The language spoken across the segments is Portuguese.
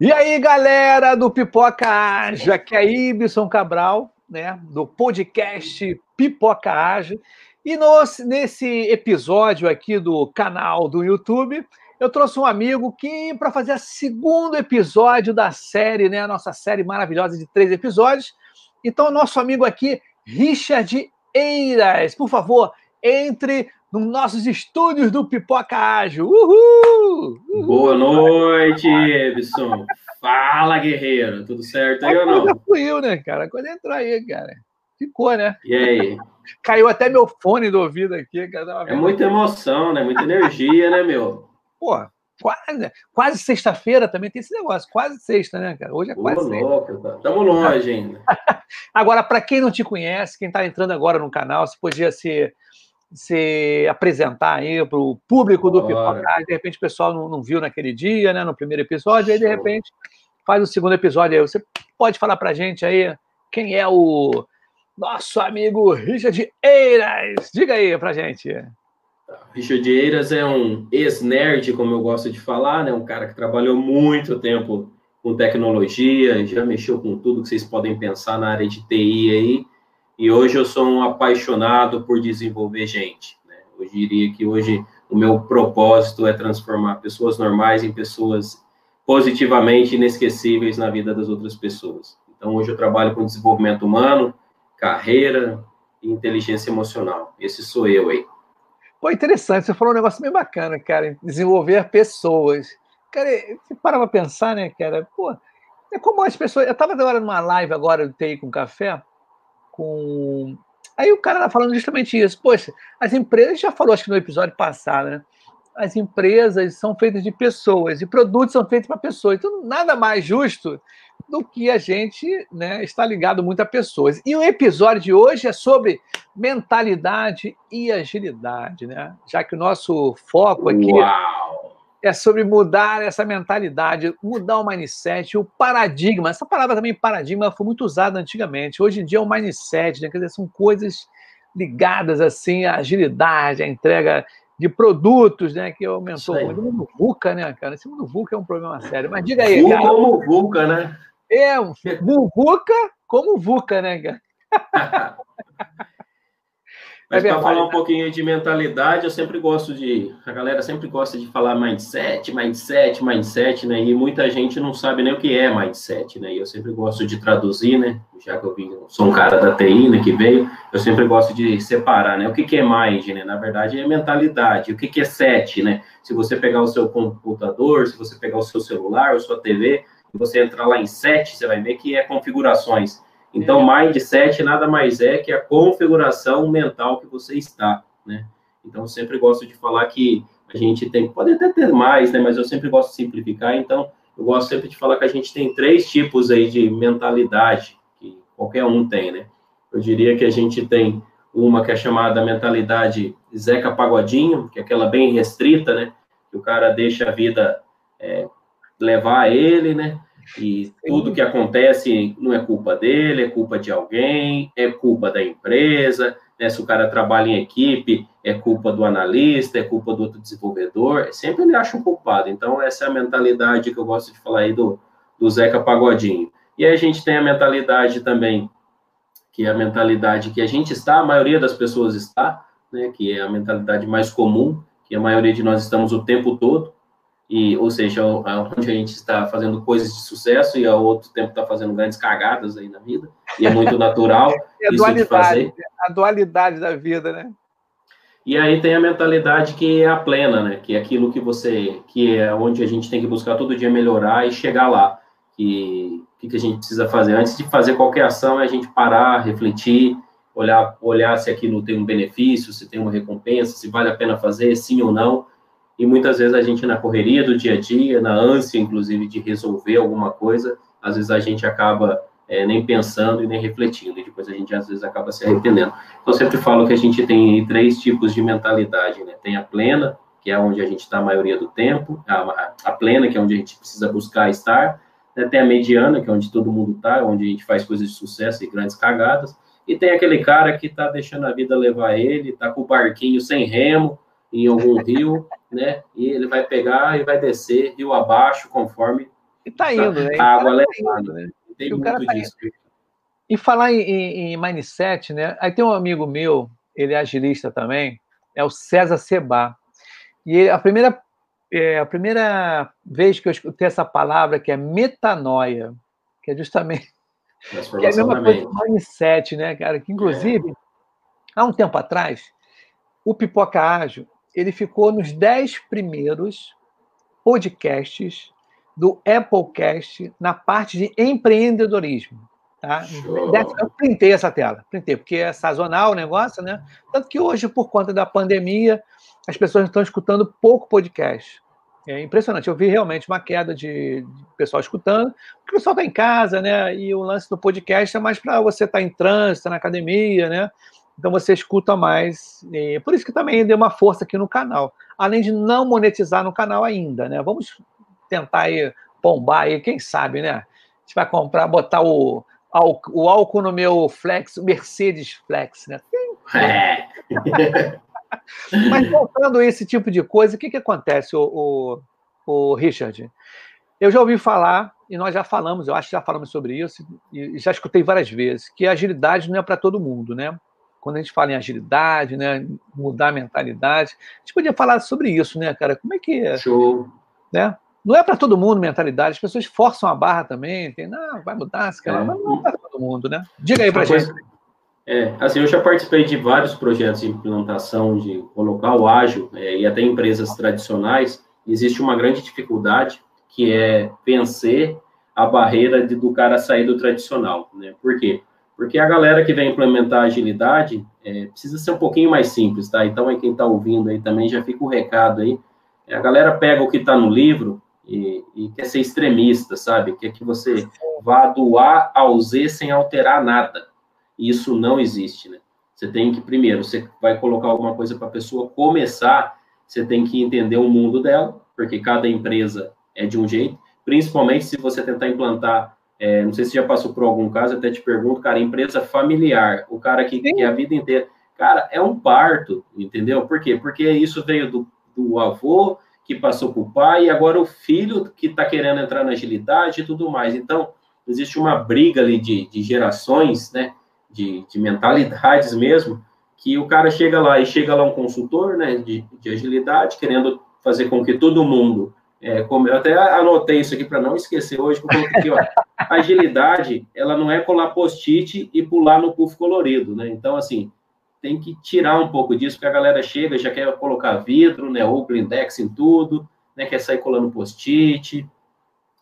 E aí, galera do Pipoca Age, aqui é Ibson Cabral, né, do podcast Pipoca Age. E nos, nesse episódio aqui do canal do YouTube, eu trouxe um amigo que para fazer o segundo episódio da série, né, a nossa série maravilhosa de três episódios. Então, nosso amigo aqui, Richard Eiras, por favor, entre nos nossos estúdios do Pipoca Ágil. Uhul! Uhul! Boa noite, Ebson. Fala, guerreiro. Tudo certo aí a ou não? Fluiu, né, cara? A coisa entrou aí, cara. Ficou, né? E aí? Caiu até meu fone do ouvido aqui. Cara. É muita emoção, né? Muita energia, né, meu? Pô, quase, quase sexta-feira também tem esse negócio. Quase sexta, né, cara? Hoje é quase Ô, louco, Estamos tá. longe ainda. agora, para quem não te conhece, quem está entrando agora no canal, você podia ser se apresentar aí para o público do Pipocast. De repente o pessoal não, não, viu naquele dia, né, no primeiro episódio, aí de repente faz o segundo episódio aí. Você pode falar para a gente aí quem é o nosso amigo Richard Eiras? Diga aí para gente. Richard Eiras é um ex-nerd, como eu gosto de falar, né? um cara que trabalhou muito tempo com tecnologia, já mexeu com tudo que vocês podem pensar na área de TI aí e hoje eu sou um apaixonado por desenvolver gente. Né? Eu diria que hoje o meu propósito é transformar pessoas normais em pessoas positivamente inesquecíveis na vida das outras pessoas. Então, hoje eu trabalho com desenvolvimento humano, carreira e inteligência emocional. Esse sou eu aí. Pô, interessante, você falou um negócio bem bacana, cara, desenvolver pessoas. Cara, você para pra pensar, né, cara? Pô, é como as pessoas. Eu estava agora numa live agora do TI com café, com. Aí o cara tá falando justamente isso. Poxa, as empresas, já falou acho que no episódio passado, né? As empresas são feitas de pessoas e produtos são feitos para pessoas. Então, nada mais justo do que a gente né, está ligado muito a pessoas. E o episódio de hoje é sobre mentalidade e agilidade, né? Já que o nosso foco aqui Uau é sobre mudar essa mentalidade, mudar o mindset, o paradigma. Essa palavra também, paradigma, foi muito usada antigamente. Hoje em dia é o mindset, né? Quer dizer, são coisas ligadas assim à agilidade, à entrega de produtos, né? Que aumentou muito. O mundo VUCA, né, cara? Esse mundo VUCA é um problema sério. Mas diga aí, cara. Como VUCA, né? É, um VUCA como VUCA, né, cara? Mas é para falar um pouquinho de mentalidade, eu sempre gosto de. A galera sempre gosta de falar mindset, mindset, mindset, né? E muita gente não sabe nem o que é mindset, né? E eu sempre gosto de traduzir, né? Já que eu vim, sou um cara da TI, né, que veio, eu sempre gosto de separar, né? O que, que é mind, né? Na verdade, é mentalidade. O que, que é set, né? Se você pegar o seu computador, se você pegar o seu celular ou sua TV, e você entrar lá em set, você vai ver que é configurações. Então, mindset nada mais é que a configuração mental que você está, né? Então, eu sempre gosto de falar que a gente tem, pode até ter mais, né? Mas eu sempre gosto de simplificar. Então, eu gosto sempre de falar que a gente tem três tipos aí de mentalidade que qualquer um tem, né? Eu diria que a gente tem uma que é chamada mentalidade Zeca Pagodinho, que é aquela bem restrita, né? Que o cara deixa a vida é, levar ele, né? E tudo que acontece não é culpa dele, é culpa de alguém, é culpa da empresa, né? Se o cara trabalha em equipe, é culpa do analista, é culpa do outro desenvolvedor, sempre ele acha um culpado. Então, essa é a mentalidade que eu gosto de falar aí do, do Zeca Pagodinho. E aí a gente tem a mentalidade também, que é a mentalidade que a gente está, a maioria das pessoas está, né? Que é a mentalidade mais comum, que a maioria de nós estamos o tempo todo, e, ou seja, onde a gente está fazendo coisas de sucesso e ao outro tempo está fazendo grandes cagadas aí na vida, e é muito natural é a isso de fazer. A dualidade da vida, né? E aí tem a mentalidade que é a plena, né? Que é aquilo que você, que é onde a gente tem que buscar todo dia melhorar e chegar lá. E o que, que a gente precisa fazer? Antes de fazer qualquer ação, é a gente parar, refletir, olhar, olhar se aquilo tem um benefício, se tem uma recompensa, se vale a pena fazer, sim ou não e muitas vezes a gente, na correria do dia a dia, na ânsia, inclusive, de resolver alguma coisa, às vezes a gente acaba é, nem pensando e nem refletindo, e depois a gente, às vezes, acaba se arrependendo. Então, eu sempre falo que a gente tem três tipos de mentalidade, né? Tem a plena, que é onde a gente está a maioria do tempo, a, a, plena, que é onde a gente precisa buscar estar, né? tem a mediana, que é onde todo mundo está, onde a gente faz coisas de sucesso e grandes cagadas, e tem aquele cara que está deixando a vida levar ele, está com o barquinho sem remo, em algum rio, né? E ele vai pegar e vai descer rio abaixo conforme E tá indo, né? A água tá levando, né? Tem muito tá disso. Indo. E falar em, em, em mindset, né? Aí tem um amigo meu, ele é agilista também, é o César Seba. E a primeira, é, a primeira vez que eu escutei essa palavra, que é metanoia, que é justamente que é a mesma coisa do mindset, né, cara? Que, inclusive, é. há um tempo atrás, o Pipoca Ágil, ele ficou nos dez primeiros podcasts do Applecast na parte de empreendedorismo. Tá? Eu printei essa tela, printei, porque é sazonal o negócio, né? Tanto que hoje, por conta da pandemia, as pessoas estão escutando pouco podcast. É impressionante. Eu vi realmente uma queda de, pessoal escutando, porque o pessoal está em casa, né? E o lance do podcast é mais para você estar tá em trânsito, na academia, né? Então você escuta mais. E por isso que também deu uma força aqui no canal. Além de não monetizar no canal ainda, né? Vamos tentar aí bombar aí, quem sabe, né? A gente vai comprar, botar o, o álcool no meu Flex, o Mercedes Flex, né? É. Mas voltando a esse tipo de coisa, o que, que acontece, o, o, o, Richard? Eu já ouvi falar, e nós já falamos, eu acho que já falamos sobre isso, e já escutei várias vezes, que a agilidade não é para todo mundo, né? Quando a gente fala em agilidade, né, mudar a mentalidade, a gente podia falar sobre isso, né, cara? Como é que é? Show. Né? Não é para todo mundo mentalidade, as pessoas forçam a barra também, tem, não, vai mudar, se calhar, é. mas não é para todo mundo, né? Diga aí para gente. É, assim, eu já participei de vários projetos de implantação de colocar o ágil é, e até empresas tradicionais. Existe uma grande dificuldade que é vencer a barreira de, do cara sair do tradicional, né? Por quê? Porque a galera que vem implementar agilidade é, precisa ser um pouquinho mais simples, tá? Então, aí quem está ouvindo aí também já fica o recado aí. É, a galera pega o que está no livro e, e, quer ser extremista, sabe? Quer que você vá do A ao Z sem alterar nada isso não existe, né? Você tem que, primeiro, você vai colocar alguma coisa para a pessoa começar, você tem que entender o mundo dela, porque cada empresa é de um jeito, principalmente se você tentar implantar, é, não sei se já passou por algum caso, até te pergunto, cara, empresa familiar, o cara que, que a vida inteira, cara, é um parto, entendeu? Por quê? Porque isso veio do, do avô, que passou para o pai, e agora o filho que está querendo entrar na agilidade e tudo mais. Então, existe uma briga ali de, de gerações, né? de, de mentalidades mesmo, que o cara chega lá e chega lá um consultor né, de, de agilidade, querendo fazer com que todo mundo. É, como, eu até anotei isso aqui para não esquecer hoje, porque aqui, ó, agilidade ela não é colar post-it e pular no puff colorido, né? Então, assim, tem que tirar um pouco disso, porque a galera chega já quer colocar vidro, né, ou blindex em tudo, né, quer sair colando post-it.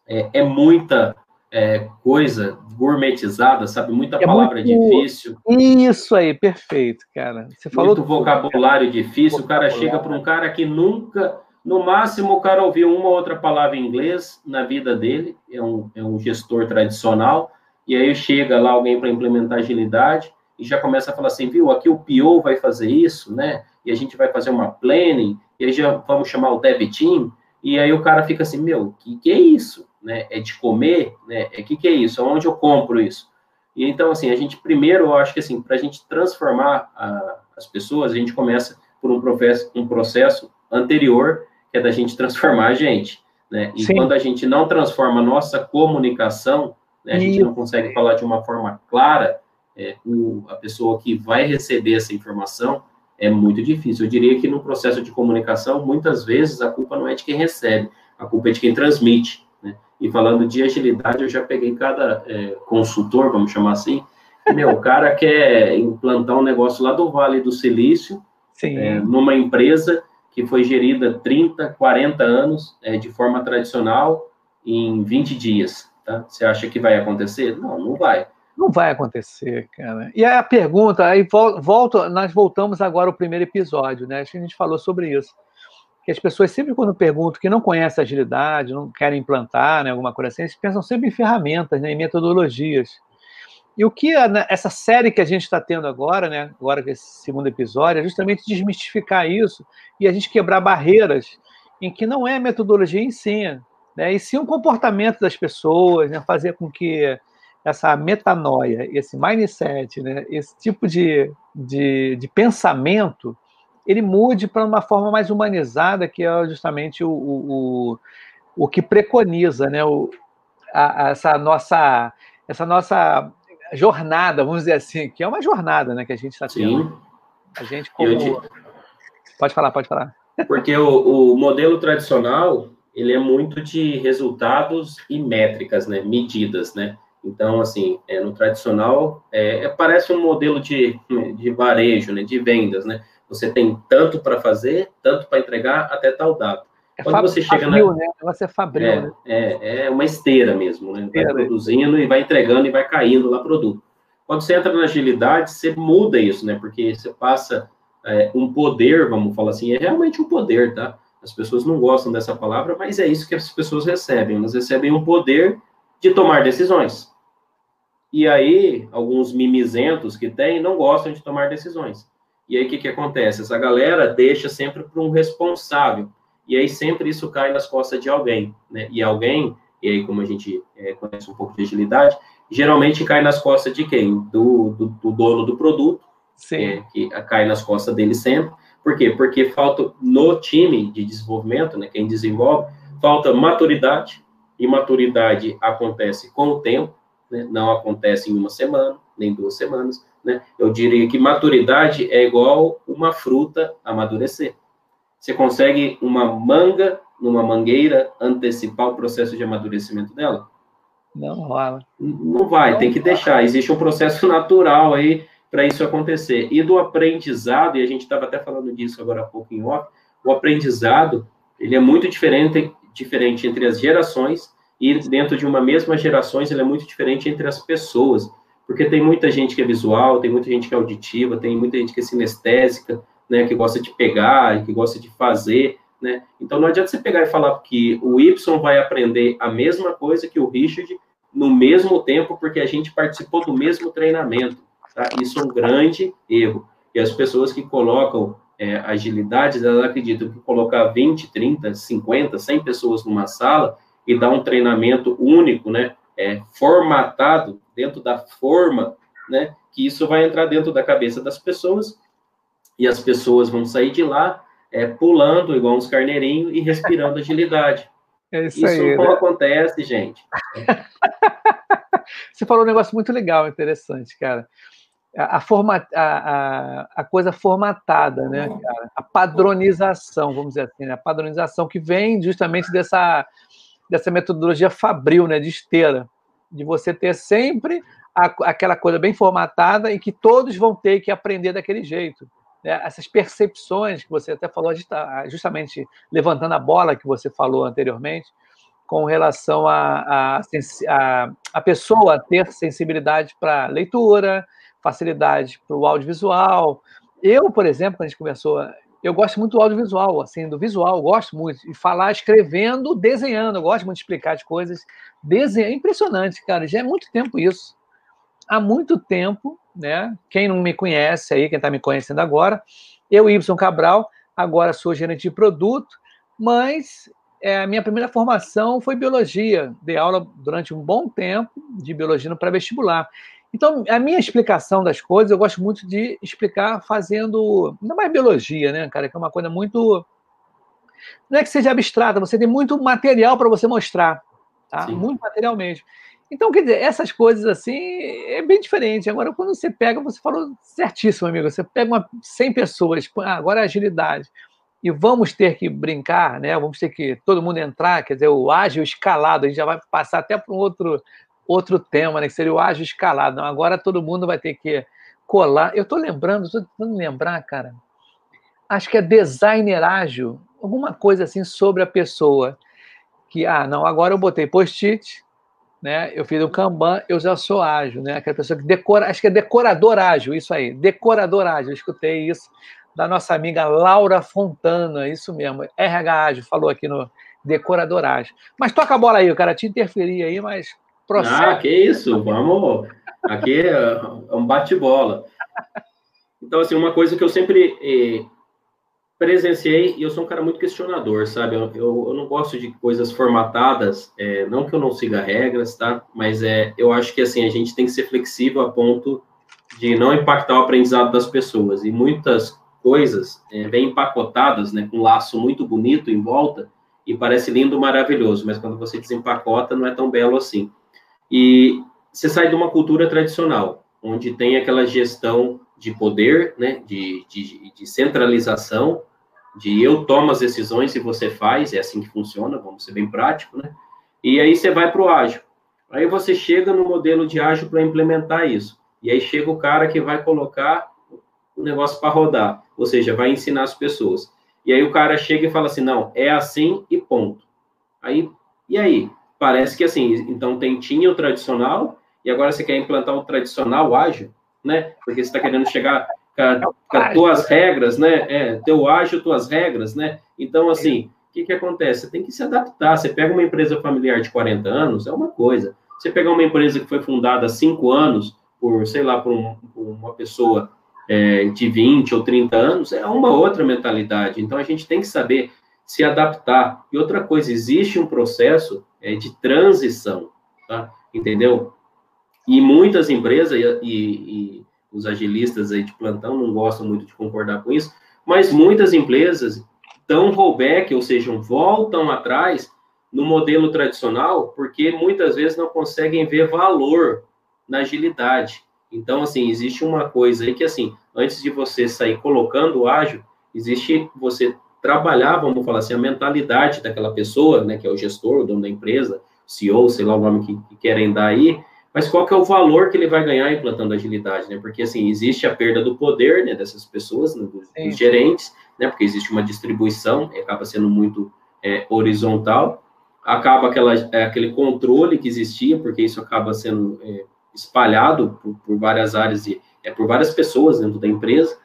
É, é muita é, coisa gourmetizada, sabe? Muita é palavra muito... difícil. Isso aí, perfeito, cara. Você falou muito vocabulário cara. difícil. O cara chega para um cara que nunca, no máximo, o cara ouviu uma ou outra palavra em inglês na vida dele. É um, é um gestor tradicional. E aí chega lá alguém para implementar agilidade e já começa a falar assim, viu? Aqui o PO vai fazer isso, né? E a gente vai fazer uma planning. E aí já vamos chamar o dev team. E aí o cara fica assim, meu, que que é isso? né, é de comer, né, é que que é isso? Onde eu compro isso? E então, assim, a gente primeiro, eu acho que assim, para a gente transformar a, as pessoas, a gente começa por um processo, um processo anterior, é da gente transformar a gente, né? E Sim. quando a gente não transforma a nossa comunicação, né, a gente não consegue falar de uma forma clara, é, o, a pessoa que vai receber essa informação é muito difícil. Eu diria que no processo de comunicação, muitas vezes a culpa não é de quem recebe, a culpa é de quem transmite. E falando de agilidade, eu já peguei cada é, consultor, vamos chamar assim, meu, o cara quer implantar um negócio lá do Vale do Silício, é, numa empresa que foi gerida 30, 40 anos é, de forma tradicional em 20 dias. Tá? Você acha que vai acontecer? Não, não vai. Não vai acontecer, cara. E a pergunta, aí volto, nós voltamos agora ao primeiro episódio, né? Acho que a gente falou sobre isso que as pessoas sempre quando perguntam que não conhecem agilidade, não querem implantar, né, alguma coisa assim, eles pensam sempre em ferramentas, né, em metodologias. E o que a, né, essa série que a gente está tendo agora, né, agora com esse segundo episódio, é justamente desmistificar isso e a gente quebrar barreiras em que não é a metodologia em si, né, e sim o comportamento das pessoas, né, fazer com que essa metanoia, esse mindset, né, esse tipo de, de, de pensamento ele mude para uma forma mais humanizada, que é justamente o, o, o que preconiza né, o, a, a essa nossa essa nossa jornada, vamos dizer assim, que é uma jornada, né, que a gente está tendo. Sim. A gente como... Te... Pode falar, pode falar. Porque o, o, modelo tradicional, ele é muito de resultados e métricas, né, medidas, né. Então, assim, é, no tradicional, é, é, parece um modelo de, de varejo, né, de vendas, né. Você tem tanto para fazer, tanto para entregar até tal data. É Quando você chega fabril, na... né? Você é fabril, é, né? É, é uma esteira mesmo, né? Vai produzindo e vai entregando e vai caindo lá produto. Quando você entra na agilidade, você muda isso, né? Porque você passa é, um poder, vamos falar assim, é realmente um poder, tá? As pessoas não gostam dessa palavra, mas é isso que as pessoas recebem. Elas recebem um poder de tomar decisões. E aí, alguns mimizentos que tem não gostam de tomar decisões. E aí, o que, que acontece? Essa galera deixa sempre para um responsável e aí sempre isso cai nas costas de alguém, né? E alguém, e aí como a gente é, conhece um pouco de agilidade, geralmente cai nas costas de quem? Do, do, do dono do produto, é, que cai nas costas dele sempre. Por quê? Porque falta no time de desenvolvimento, né, quem desenvolve, falta maturidade, e maturidade acontece com o tempo, né, não acontece em uma semana, nem duas semanas, né? Eu diria que maturidade é igual uma fruta amadurecer. Você consegue uma manga numa mangueira antecipar o processo de amadurecimento dela? Não rola. Não vai, Não tem que rola. deixar. Existe um processo natural aí para isso acontecer. E do aprendizado, e a gente estava até falando disso agora há pouco em off, o aprendizado, ele é muito diferente, diferente entre as gerações e dentro de uma mesma geração, ele é muito diferente entre as pessoas. Porque tem muita gente que é visual, tem muita gente que é auditiva, tem muita gente que é sinestésica, né, que gosta de pegar, que gosta de fazer, né? Então não adianta você pegar e falar que o Y vai aprender a mesma coisa que o Richard no mesmo tempo, porque a gente participou do mesmo treinamento, tá? Isso é um grande erro. E as pessoas que colocam é, agilidades, elas acreditam que colocar 20, 30, 50, 100 pessoas numa sala e dar um treinamento único, né, é, formatado dentro da forma, né, que isso vai entrar dentro da cabeça das pessoas e as pessoas vão sair de lá é, pulando igual uns carneirinhos e respirando agilidade. É isso, isso aí, não né? acontece, gente. Você falou um negócio muito legal, interessante, cara. A, forma, a, a, a, coisa formatada, né, cara? A padronização, vamos dizer assim, né? a padronização que vem justamente dessa, dessa metodologia fabril, né, de esteira, de você ter sempre aquela coisa bem formatada e que todos vão ter que aprender daquele jeito né, essas percepções que você até falou, justamente levantando a bola que você falou anteriormente, com relação a, a, a, a pessoa ter sensibilidade para leitura, facilidade para o audiovisual. Eu, por exemplo, quando a gente começou, eu gosto muito do audiovisual, assim, do visual, gosto muito de falar escrevendo, desenhando, eu gosto muito de explicar as coisas. Desenho, é impressionante, cara, já é muito tempo isso. Há muito tempo né? Quem não me conhece aí, quem está me conhecendo agora, eu, Y Cabral, agora sou gerente de produto, mas é, a minha primeira formação foi biologia. Dei aula durante um bom tempo de biologia no pré-vestibular. Então, a minha explicação das coisas, eu gosto muito de explicar fazendo, não mais biologia, né, cara, que é uma coisa muito não é que seja abstrata, você tem muito material para você mostrar, tá? Sim. Muito material mesmo. Então, quer dizer, essas coisas assim é bem diferente. Agora, quando você pega, você falou certíssimo, amigo, você pega uma 100 pessoas, ah, agora é agilidade, e vamos ter que brincar, né? Vamos ter que todo mundo entrar, quer dizer, o ágil escalado, a gente já vai passar até para um outro, outro tema, né? Que seria o ágil escalado. Não, agora todo mundo vai ter que colar. Eu estou lembrando, estou tentando lembrar, cara. Acho que é designer ágil, alguma coisa assim sobre a pessoa. Que, ah, não, agora eu botei post-it, né? Eu fiz um Kanban, eu já sou ágil, né? Aquela pessoa que decora, acho que é decorador ágil, isso aí, decorador ágil, eu escutei isso da nossa amiga Laura Fontana, isso mesmo, RH ágil, falou aqui no decorador ágil. Mas toca a bola aí, o cara te interferir aí, mas processo. Ah, que isso, vamos, aqui é um bate-bola. Então, assim, uma coisa que eu sempre eh, presenciei e eu sou um cara muito questionador, sabe? Eu, eu, eu não gosto de coisas formatadas, é, não que eu não siga regras, tá? Mas é, eu acho que assim a gente tem que ser flexível a ponto de não impactar o aprendizado das pessoas e muitas coisas é, vêm empacotadas, né, com um laço muito bonito em volta e parece lindo, maravilhoso, mas quando você desempacota não é tão belo assim. E você sai de uma cultura tradicional, onde tem aquela gestão de poder, né, de, de, de centralização, de eu tomo as decisões e você faz, é assim que funciona, vamos ser bem prático, né? E aí você vai para o ágil. Aí você chega no modelo de ágil para implementar isso. E aí chega o cara que vai colocar o negócio para rodar, ou seja, vai ensinar as pessoas. E aí o cara chega e fala assim: não, é assim e ponto. Aí, e aí? Parece que assim, então tem tinha o tradicional, e agora você quer implantar o tradicional ágil, né? Porque você está querendo chegar com, as tuas regras, né? É, teu ágil, tuas regras, né? Então, assim, o que, que acontece? Você tem que se adaptar. Você pega uma empresa familiar de 40 anos, é uma coisa. Você pegar uma empresa que foi fundada há 5 anos, por, sei lá, por, um, por uma pessoa é, de 20 ou 30 anos, é uma outra mentalidade. Então, a gente tem que saber se adaptar. E outra coisa, existe um processo é, de transição, tá? Entendeu? E muitas empresas, e, e, os agilistas aí de plantão não gostam muito de concordar com isso, mas muitas empresas dão rollback, ou seja, voltam atrás no modelo tradicional, porque muitas vezes não conseguem ver valor na agilidade. Então, assim, existe uma coisa aí que, assim, antes de você sair colocando o ágil, existe você trabalhar, vamos falar assim, a mentalidade daquela pessoa, né, que é o gestor, o dono da empresa, CEO, sei lá o nome que, que querem dar aí, mas qual que é o valor que ele vai ganhar implantando agilidade, né? Porque, assim, existe a perda do poder, né, dessas pessoas, né, dos, dos, gerentes, né, porque existe uma distribuição, acaba sendo muito é, horizontal, acaba aquela, é, aquele controle que existia, porque isso acaba sendo é, espalhado por, por, várias áreas e é, por várias pessoas dentro da empresa.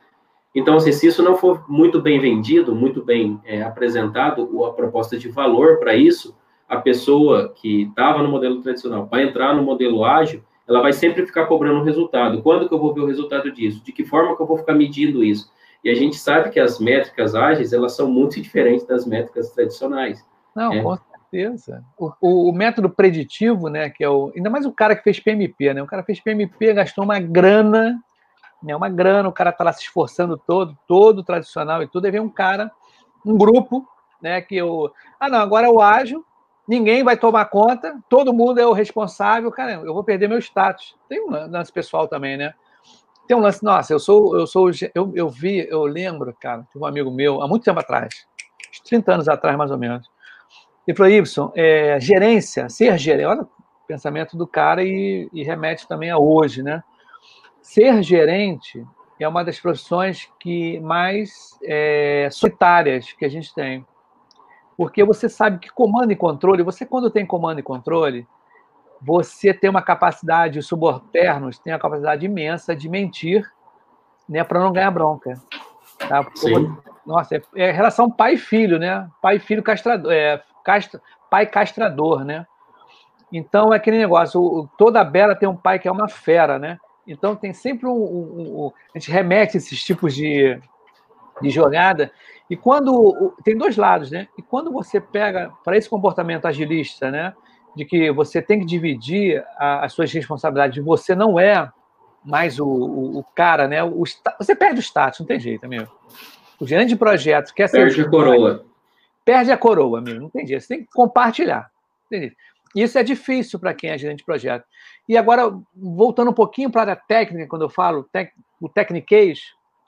Então, assim, se isso não for muito bem vendido, muito bem é, apresentado, ou a proposta de valor para isso, a pessoa que estava no modelo tradicional vai entrar no modelo ágil, ela vai sempre ficar cobrando um resultado. Quando que eu vou ver o resultado disso? De que forma que eu vou ficar medindo isso? E a gente sabe que as métricas ágeis, elas são muito diferentes das métricas tradicionais. Não, é. com certeza. O, o, o, método preditivo, né, que é o... Ainda mais o cara que fez PMP, né? O cara fez PMP, gastou uma grana, né, uma grana, o cara está lá se esforçando todo, todo tradicional e tudo, aí vem um cara, um grupo, né, que eu... Ah, não, agora é o ágil, ninguém vai tomar conta, todo mundo é o responsável, cara, eu vou perder meu status. Tem um lance pessoal também, né? Tem um lance, nossa, eu sou, eu sou, eu, eu vi, eu lembro, cara, de um amigo meu, há muito tempo atrás, uns 30 anos atrás, mais ou menos, ele falou, Y, é, gerência, ser gerente, olha o pensamento do cara e, e remete também a hoje, né? Ser gerente é uma das profissões que mais é, solitárias que a gente tem. Porque você sabe que comando e controle, você quando tem comando e controle, você tem uma capacidade, os subalternos têm a capacidade imensa de mentir né, para não ganhar bronca. Tá? Sim. Nossa, é, é, relação pai e filho, né? Pai e filho castrador, é, castra, pai castrador, né? Então é aquele negócio, o, toda bela tem um pai que é uma fera, né? Então tem sempre um, um, um a gente remete esses tipos de, de jogada e quando tem dois lados, né? E quando você pega para esse comportamento agilista, né, de que você tem que dividir a, as suas responsabilidades, você não é mais o, o, o cara, né? O, você perde o status, não tem jeito, amigo. O gerente de projetos quer ser. Perde a coroa. Perde a coroa, amigo, não tem jeito. Você tem que compartilhar. Isso é difícil para quem é gerente de projeto. E agora, voltando um pouquinho para a técnica, quando eu falo tec, o techniquez,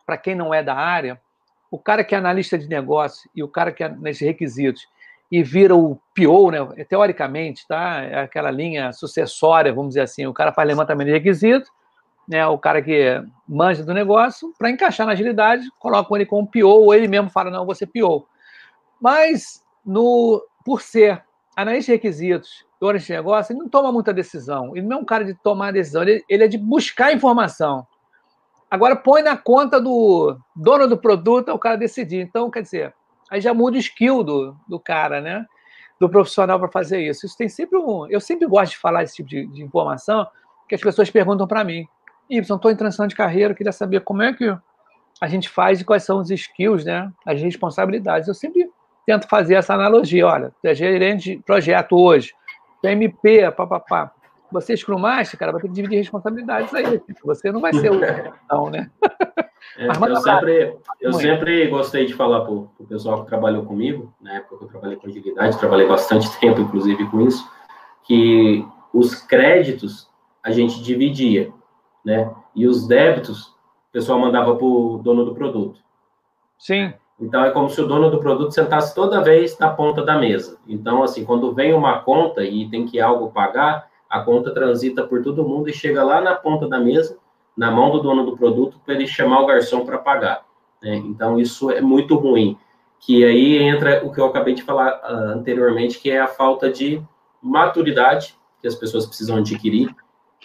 para quem não é da área, o cara que é analista de negócio e o cara que é nesses requisitos e vira o PO, né, teoricamente, tá? É aquela linha sucessória, vamos dizer assim, o cara faz levantamento de requisitos, né, o cara que manja do negócio, para encaixar na agilidade, coloca ele como PO, ou ele mesmo fala, não, você PO. Mas, no, por ser analista de requisitos, dono de negócio, ele não toma muita decisão. Ele não é um cara de tomar decisão, ele, ele é de buscar informação. Agora põe na conta do dono do produto o cara decidir. Então, quer dizer, aí já muda o skill do, do cara, né? Do profissional para fazer isso. Isso tem sempre um. Eu sempre gosto de falar esse tipo de, de informação, que as pessoas perguntam para mim. Y, estou em transição de carreira, queria saber como é que a gente faz e quais são os skills, né? As responsabilidades. Eu sempre tento fazer essa analogia. Olha, tu é gerente de projeto hoje, tu é MP, papapá você, Scrum Master, cara, vai ter que dividir responsabilidades aí. Tipo, você não vai ser o não, né? É, eu sempre, eu sempre gostei de falar para o pessoal que trabalhou comigo, na época que eu trabalhei com agilidade, trabalhei bastante tempo, inclusive, com isso, que os créditos a gente dividia, né? E os débitos, o pessoal mandava para o dono do produto. Sim. Então, é como se o dono do produto sentasse toda vez na ponta da mesa. Então, assim, quando vem uma conta e tem que algo pagar, a conta transita por todo mundo e chega lá na ponta da mesa, na mão do dono do produto, para ele chamar o garçom para pagar. Né? Então, isso é muito ruim. Que aí entra o que eu acabei de falar uh, anteriormente, que é a falta de maturidade que as pessoas precisam adquirir.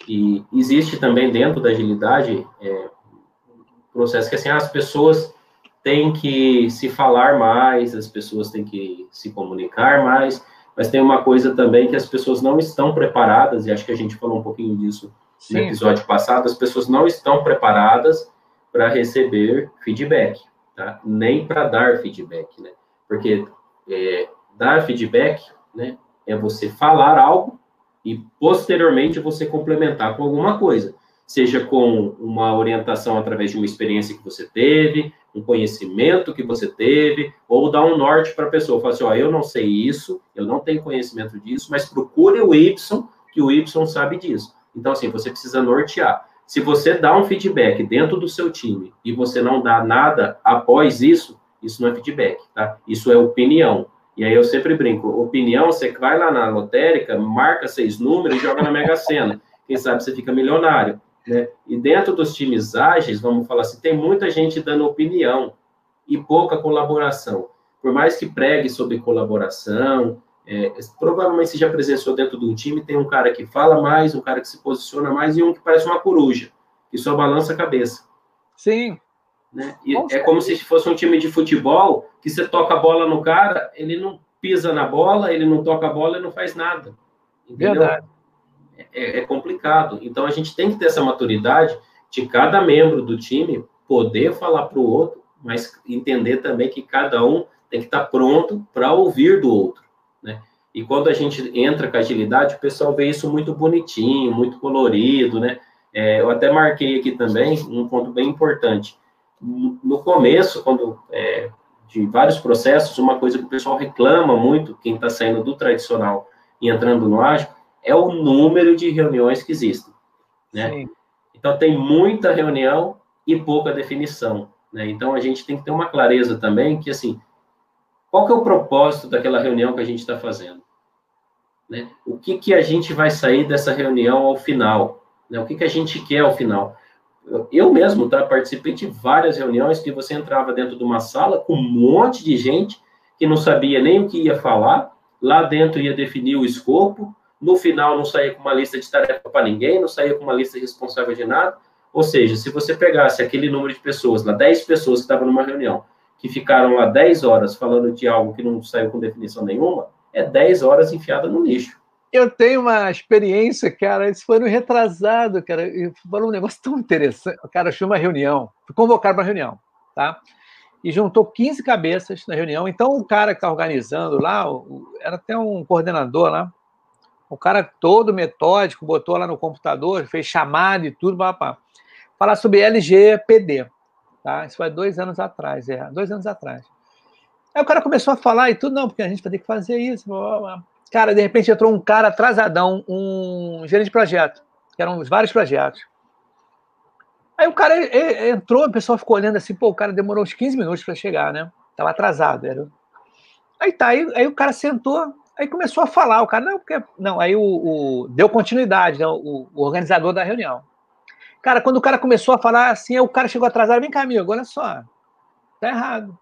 E existe também dentro da agilidade é, um processo que assim, as pessoas têm que se falar mais, as pessoas têm que se comunicar mais, mas tem uma coisa também que as pessoas não estão preparadas, e acho que a gente falou um pouquinho disso Sim. no episódio passado, as pessoas não estão preparadas para receber feedback, tá? Nem para dar feedback, né? Porque é, dar feedback, né, é você falar algo e posteriormente você complementar com alguma coisa, seja com uma orientação através de uma experiência que você teve, um conhecimento que você teve, ou dar um norte para a pessoa, falar assim, ó, eu não sei isso, eu não tenho conhecimento disso, mas procure o Y, que o Y sabe disso. Então, assim, você precisa nortear. Se você dá um feedback dentro do seu time e você não dá nada após isso, isso não é feedback, tá? Isso é opinião. E aí eu sempre brinco, opinião, você vai lá na lotérica, marca seis números e joga na Mega Sena. Quem sabe você fica milionário. Né? E dentro dos times ágeis, vamos falar assim, tem muita gente dando opinião e pouca colaboração. Por mais que pregue sobre colaboração, é, provavelmente você já presenciou dentro do time, tem um cara que fala mais, um cara que se posiciona mais e um que parece uma coruja, que só balança a cabeça. Sim. Né? é como se fosse um time de futebol, que você toca a bola no cara, ele não pisa na bola, ele não toca a bola e não faz nada. Entendeu? Verdade é, é complicado. Então a gente tem que ter essa maturidade de cada membro do time poder falar para o outro, mas entender também que cada um tem que estar tá pronto para ouvir do outro, né? E quando a gente entra com agilidade, o pessoal vê isso muito bonitinho, muito colorido, né? É, eu até marquei aqui também um ponto bem importante. No começo, quando é, de vários processos, uma coisa que o pessoal reclama muito, quem está saindo do tradicional e entrando no ágil, é o número de reuniões que existem, né? Sim. Então tem muita reunião e pouca definição, né? Então a gente tem que ter uma clareza também que assim, qual que é o propósito daquela reunião que a gente está fazendo, né? O que que a gente vai sair dessa reunião ao final, né? O que que a gente quer ao final? Eu mesmo, tá, participei de várias reuniões que você entrava dentro de uma sala com um monte de gente que não sabia nem o que ia falar, lá dentro ia definir o escopo, no final não saía com uma lista de tarefa para ninguém, não saía com uma lista responsável de nada. Ou seja, se você pegasse aquele número de pessoas, lá 10 pessoas que estavam numa reunião, que ficaram lá 10 horas falando de algo que não saiu com definição nenhuma, é 10 horas enfiada no lixo. Eu tenho uma experiência, cara, isso foi no retrasado, cara, e foi um negócio tão interessante. Cara chama reunião, fui convocado para uma reunião, tá? E juntou 15 cabeças na reunião. Então, o cara que está organizando lá, era até um coordenador lá, o cara todo metódico, botou lá no computador, fez chamada e tudo, papá. Falar sobre LGPD. Tá? Isso foi dois anos atrás, é, dois anos atrás. Aí o cara começou a falar e tudo, não, porque a gente vai ter que fazer isso. Blá, blá. Cara, de repente entrou um cara atrasadão, um gerente de projeto, que eram vários projetos. Aí o cara entrou, o pessoal ficou olhando assim, pô, o cara demorou uns 15 minutos para chegar, né? Tava atrasado. Era... Aí tá, aí, aí o cara sentou, Aí começou a falar, o cara, não, porque. Não, aí o, o deu continuidade, né, o, o, organizador da reunião. Cara, quando o cara começou a falar assim, o cara chegou atrasado, vem cá, amigo, olha só, tá errado.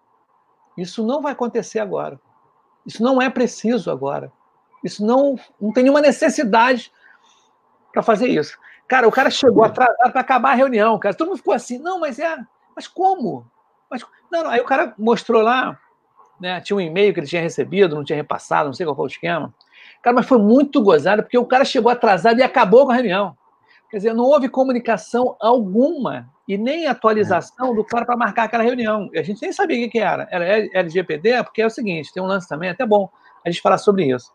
Isso não vai acontecer agora. Isso não é preciso agora. Isso não, não tem nenhuma necessidade para fazer isso. Cara, o cara chegou atrasado para acabar a reunião, cara. Todo mundo ficou assim, não, mas é. Mas como? Mas, não, não, aí o cara mostrou lá né? Tinha um e-mail que ele tinha recebido, não tinha repassado, não sei qual foi o esquema. Cara, mas foi muito gozado, porque o cara chegou atrasado e acabou com a reunião. Quer dizer, não houve comunicação alguma e nem atualização do cara para marcar aquela reunião. E a gente nem sabia o que, era. Era LGPD, porque é o seguinte: tem um lance também, é até bom a gente falar sobre isso.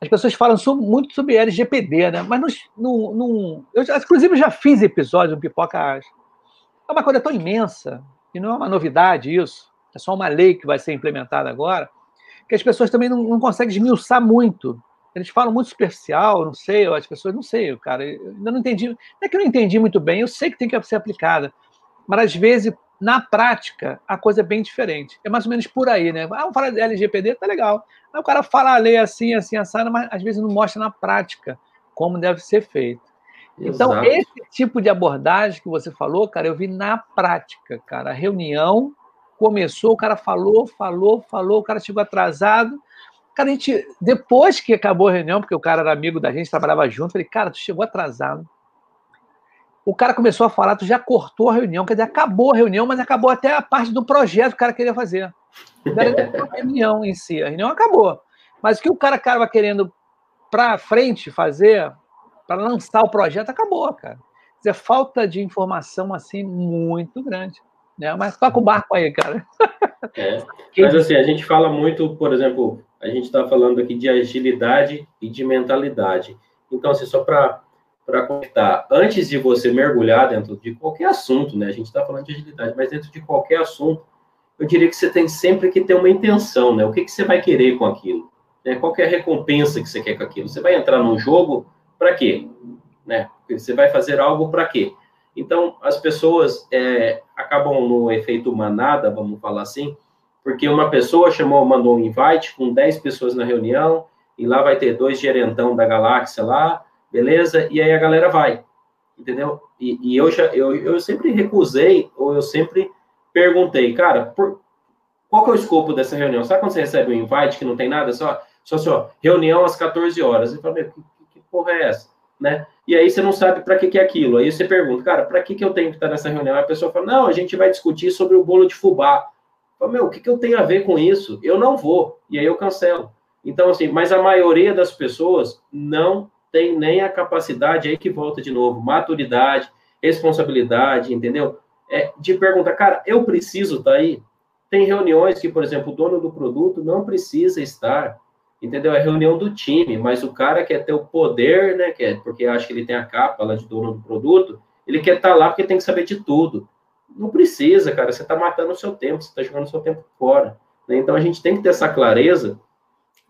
As pessoas falam muito sobre LGPD, né? Mas não, não, não, eu, inclusive, já fiz episódio do Pipoca é uma coisa tão imensa, e não é uma novidade isso, é só uma lei que vai ser implementada agora, que as pessoas também não, não conseguem esmiuçar muito. Eles falam muito superficial, não sei, as pessoas, não sei, cara, eu ainda não entendi. Não é que eu não entendi muito bem, eu sei que tem que ser aplicada, mas às vezes, na prática, a coisa é bem diferente. É mais ou menos por aí, né? Ah, vamos falar de LGPD, tá legal. Aí o cara fala a lei assim, assim, assada, mas às vezes não mostra na prática como deve ser feito. Então, Exato. esse tipo de abordagem que você falou, cara, eu vi na prática, cara. A reunião começou, o cara falou, falou, falou, o cara chegou atrasado. Cara, a gente, depois que acabou a reunião, porque o cara era amigo da gente, trabalhava junto, falei, cara, tu chegou atrasado. O cara começou a falar, tu já cortou a reunião, quer dizer, acabou a reunião, mas acabou até a parte do projeto que o cara queria fazer. Não era a reunião em si, a reunião acabou. Mas o que o cara estava querendo para frente fazer, para lançar o projeto, acabou, cara. Quer dizer, falta de informação assim muito grande. Né? Mas toca o barco aí, cara. É. Mas assim, a gente fala muito, por exemplo, a gente está falando aqui de agilidade e de mentalidade. Então, assim, só para para conectar, antes de você mergulhar dentro de qualquer assunto, né? A gente está falando de agilidade, mas dentro de qualquer assunto, eu diria que você tem sempre que ter uma intenção, né? O que, que você vai querer com aquilo? Né? Qual é a recompensa que você quer com aquilo? Você vai entrar num jogo para quê? Né? Você vai fazer algo para quê? Então, as pessoas é, acabam no efeito manada, vamos falar assim, porque uma pessoa chamou, mandou um invite com 10 pessoas na reunião, e lá vai ter dois gerentão da galáxia lá, beleza? E aí a galera vai, entendeu? E, e eu, já, eu, eu sempre recusei, ou eu sempre perguntei, cara, por, qual que é o escopo dessa reunião? Sabe quando você recebe um invite que não tem nada, só, só assim, ó, reunião às 14 horas. E fala, que, que porra é essa? Né? E aí você não sabe para que, que é aquilo. Aí você pergunta, cara, para que, que eu tenho que estar nessa reunião? Aí a pessoa fala, não, a gente vai discutir sobre o bolo de fubá. Fala, meu, o que, que eu tenho a ver com isso? Eu não vou. E aí eu cancelo. Então, assim, mas a maioria das pessoas não tem nem a capacidade, aí que volta de novo, maturidade, responsabilidade, entendeu? É, de perguntar, cara, eu preciso estar tá aí? Tem reuniões que, por exemplo, o dono do produto não precisa estar, entendeu? É reunião do time, mas o cara quer ter o poder, né? Quer, porque acha que ele tem a capa lá de dono do produto, ele quer estar tá lá porque tem que saber de tudo. Não precisa, cara, você está matando o seu tempo, você está jogando o seu tempo fora. Né? Então a gente tem que ter essa clareza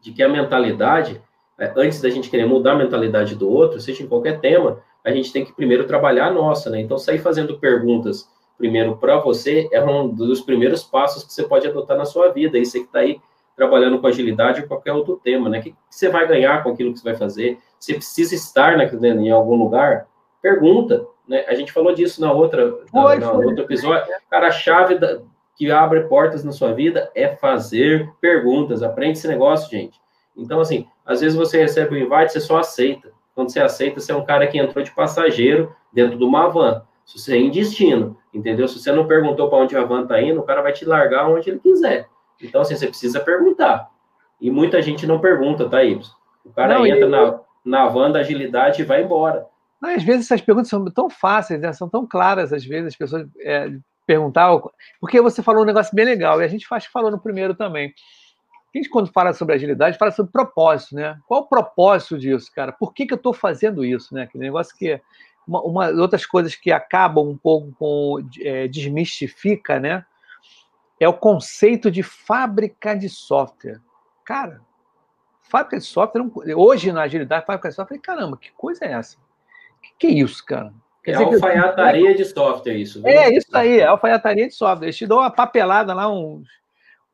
de que a mentalidade é, antes da gente querer mudar a mentalidade do outro, seja em qualquer tema, a gente tem que primeiro trabalhar a nossa, né? Então, sair fazendo perguntas primeiro para você é um dos primeiros passos que você pode adotar na sua vida. E você que está aí trabalhando com agilidade ou qualquer outro tema, né? O que você vai ganhar com aquilo que você vai fazer? Você precisa estar na, né, em algum lugar? Pergunta, né? A gente falou disso na outra, na, no outro episódio. Cara, a chave da, que abre portas na sua vida é fazer perguntas. Aprende esse negócio, gente. Então, assim, às vezes você recebe um invite, você só aceita. Quando você aceita, você é um cara que entrou de passageiro dentro de uma van. Se você é em destino, entendeu? Se você não perguntou para onde a van está indo, o cara vai te largar onde ele quiser. Então, assim, você precisa perguntar. E muita gente não pergunta, tá, Y? O cara não, entra na, na van da agilidade e vai embora. Não, às vezes essas perguntas são tão fáceis, né? são tão claras, às vezes, as pessoas é, perguntavam. Porque você falou um negócio bem legal, e a gente faz, falou no primeiro também a gente, quando fala sobre agilidade, fala sobre propósito, né? Qual o propósito disso, cara? Por que, que eu estou fazendo isso, né? Aquele negócio que. Uma, uma, outras coisas que acabam um pouco com. É, desmistifica, né? É o conceito de fábrica de software. Cara, fábrica de software, hoje na agilidade, fábrica de software, caramba, que coisa é essa? Que, que é isso, cara? Quer é alfaiataria de software, isso. Viu? É, isso aí, é alfaiataria de software. Eles te dão uma papelada lá, uns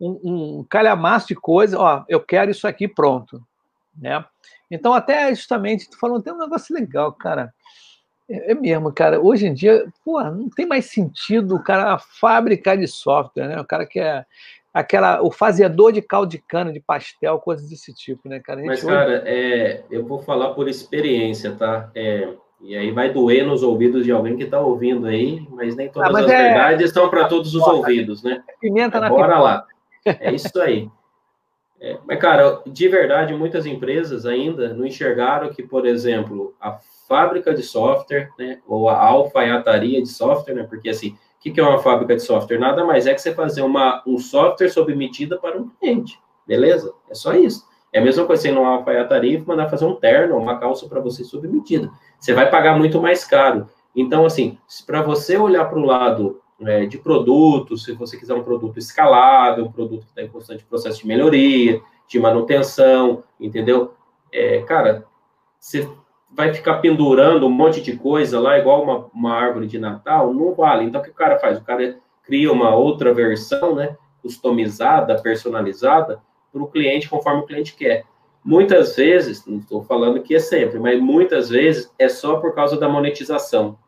um, um calhamaço de coisa, ó, eu quero isso aqui pronto, né? Então, até justamente, tu falando, tem um negócio legal, cara. É, é mesmo, cara. Hoje em dia, pô, não tem mais sentido o cara fabricar de software, né? O cara que é aquela, o fazedor de caldo de cana, de pastel, coisas desse tipo, né, cara? Mas, cara, é, eu vou falar por experiência, tá? É, e aí vai doer nos ouvidos de alguém que está ouvindo aí, mas nem todas ah, mas as é... verdades estão para todos os ouvidos, né? Pimenta na Bora lá. É isso aí. É, mas, cara, de verdade, muitas empresas ainda não enxergaram que, por exemplo, a fábrica de software, né, ou a alfaiataria de software, né, porque assim, o que, é uma fábrica de software? Nada mais é que você fazer uma, um software sob medida para um cliente, beleza? É só isso. É a mesma coisa você ir numa alfaiataria e mandar fazer um terno, uma calça para você sob medida. Você vai pagar muito mais caro. Então, assim, para você olhar para o lado é, de produto, se você quiser um produto escalável, um produto que está em constante processo de melhoria, de manutenção, entendeu? É, cara, você vai ficar pendurando um monte de coisa lá, igual uma, uma árvore de Natal, não vale. Então, o que o cara faz? O cara cria uma outra versão, né, customizada, personalizada, para o cliente, conforme o cliente quer. Muitas vezes, não estou falando que é sempre, mas muitas vezes é só por causa da monetização,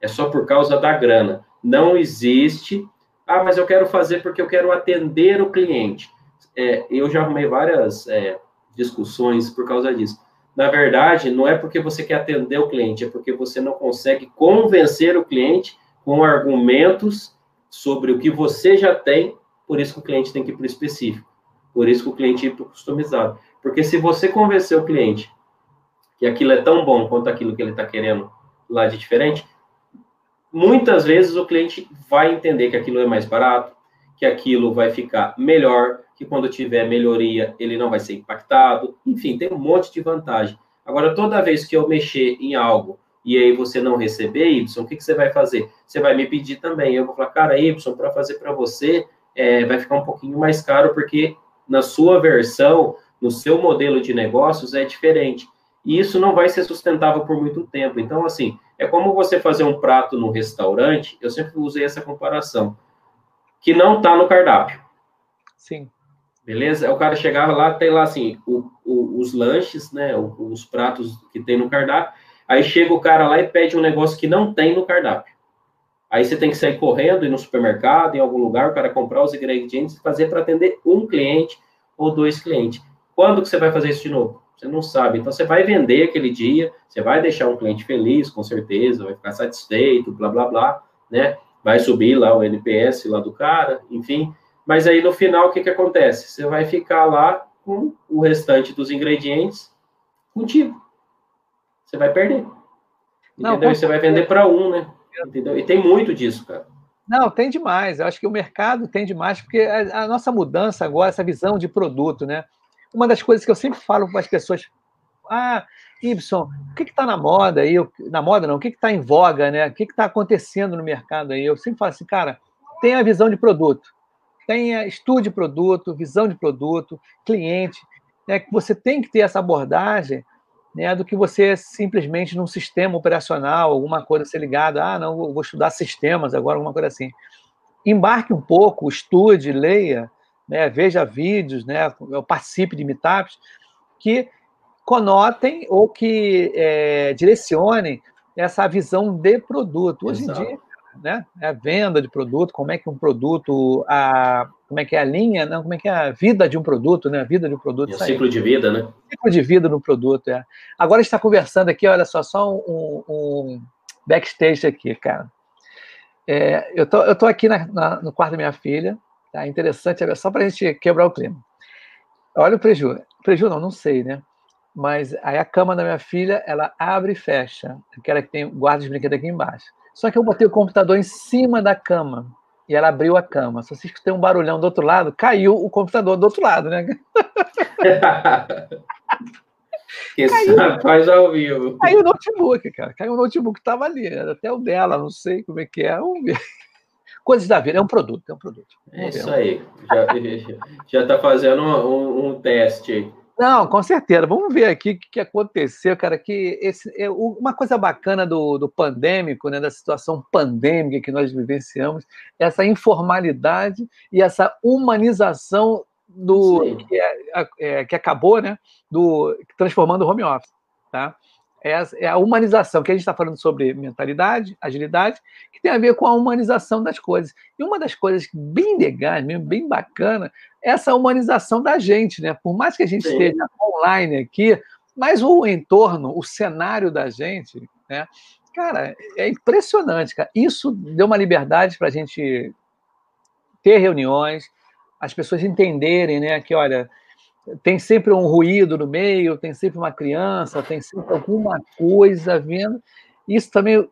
é só por causa da grana. Não existe, ah, mas eu quero fazer porque eu quero atender o cliente. É, eu já arrumei várias é, discussões por causa disso. Na verdade, não é porque você quer atender o cliente, é porque você não consegue convencer o cliente com argumentos sobre o que você já tem, por isso que o cliente tem que ir para o específico, por isso que o cliente ir para o customizado. Porque se você convencer o cliente que aquilo é tão bom quanto aquilo que ele está querendo lá de diferente, muitas vezes o cliente vai entender que aquilo é mais barato, que aquilo vai ficar melhor, que quando tiver melhoria ele não vai ser impactado. Enfim, tem um monte de vantagem. Agora, toda vez que eu mexer em algo e aí você não receber, Y, o que, que você vai fazer? Você vai me pedir também. Eu vou falar, cara, Y, para fazer para você é, vai ficar um pouquinho mais caro, porque na sua versão, no seu modelo de negócios, é diferente. E isso não vai ser sustentável por muito tempo. Então, assim, é como você fazer um prato no restaurante, eu sempre usei essa comparação, que não está no cardápio. Sim. Beleza? O cara chegava lá, tem lá assim, o, o, os lanches, né? Os pratos que tem no cardápio. Aí chega o cara lá e pede um negócio que não tem no cardápio. Aí você tem que sair correndo, ir no supermercado, em algum lugar, o cara comprar os ingredientes e fazer para atender um cliente ou dois clientes. Quando que você vai fazer isso de novo? Você não sabe. Então você vai vender aquele dia, você vai deixar um cliente feliz, com certeza, vai ficar satisfeito, blá blá blá, né? Vai subir lá o NPS lá do cara, enfim. Mas aí no final, o que, que acontece? Você vai ficar lá com o restante dos ingredientes contigo. Você vai perder. Não, entendeu? você vai vender para um, né? Entendeu? E tem muito disso, cara. Não, tem demais. Eu acho que o mercado tem demais, porque a, a nossa mudança agora, essa visão de produto, né? Uma das coisas que eu sempre falo para as pessoas, ah, Y, o que está na moda aí? Na moda não, o que está em voga, né? O que está acontecendo no mercado aí? Eu sempre falo assim, cara, tem a visão de produto tenha estude produto, visão de produto, cliente, né, que você tem que ter essa abordagem né, do que você simplesmente num sistema operacional, alguma coisa ser ligada, ah, não, vou estudar sistemas agora, alguma coisa assim. Embarque um pouco, estude, leia, né, veja vídeos, né, participe de meetups que conotem ou que é, direcionem essa visão de produto. Hoje Exato. em dia, né? É a venda de produto, como é que um produto, a, como é que é a linha, não, como é que é a vida de um produto, né? A vida de um produto. o ciclo de vida, né? Ciclo de vida do produto, é. Agora está conversando aqui, olha só, só um, um backstage aqui, cara. É, eu, tô, eu tô aqui na, na, no quarto da minha filha, tá? Interessante, só para a gente quebrar o clima. Olha o preju. Preju não, não sei, né? Mas aí a cama da minha filha, ela abre e fecha. Aquela que tem guarda de brinquedo aqui embaixo. Só que eu botei o computador em cima da cama e ela abriu a cama. Se você escutar um barulhão do outro lado, caiu o computador do outro lado, né? que caiu, faz ao vivo. Caiu o notebook, cara. Caiu o notebook que estava ali. Era até o dela, não sei como é que é. Vamos ver. Coisas da vida, é um produto, é um produto. é isso aí. Já está fazendo um, um teste aí. Não, com certeza. Vamos ver aqui o que, aconteceu, cara. Que esse, é, uma coisa bacana do, do pandêmico, né, da situação pandêmica que nós vivenciamos, é essa informalidade e essa humanização do que, é, é, que acabou, né, do transformando o home office, tá? É, é a humanização, que a gente está falando sobre mentalidade, agilidade, que tem a ver com a humanização das coisas. E uma das coisas bem legais, mesmo, bem bacana, é essa humanização da gente, né? Por mais que a gente Sim. esteja online aqui, mas o entorno, o cenário da gente, né? Cara, é impressionante, cara. Isso deu uma liberdade para a gente ter reuniões, as pessoas entenderem, né? Que, olha, tem sempre um ruído no meio, tem sempre uma criança, tem sempre alguma coisa vindo. Isso também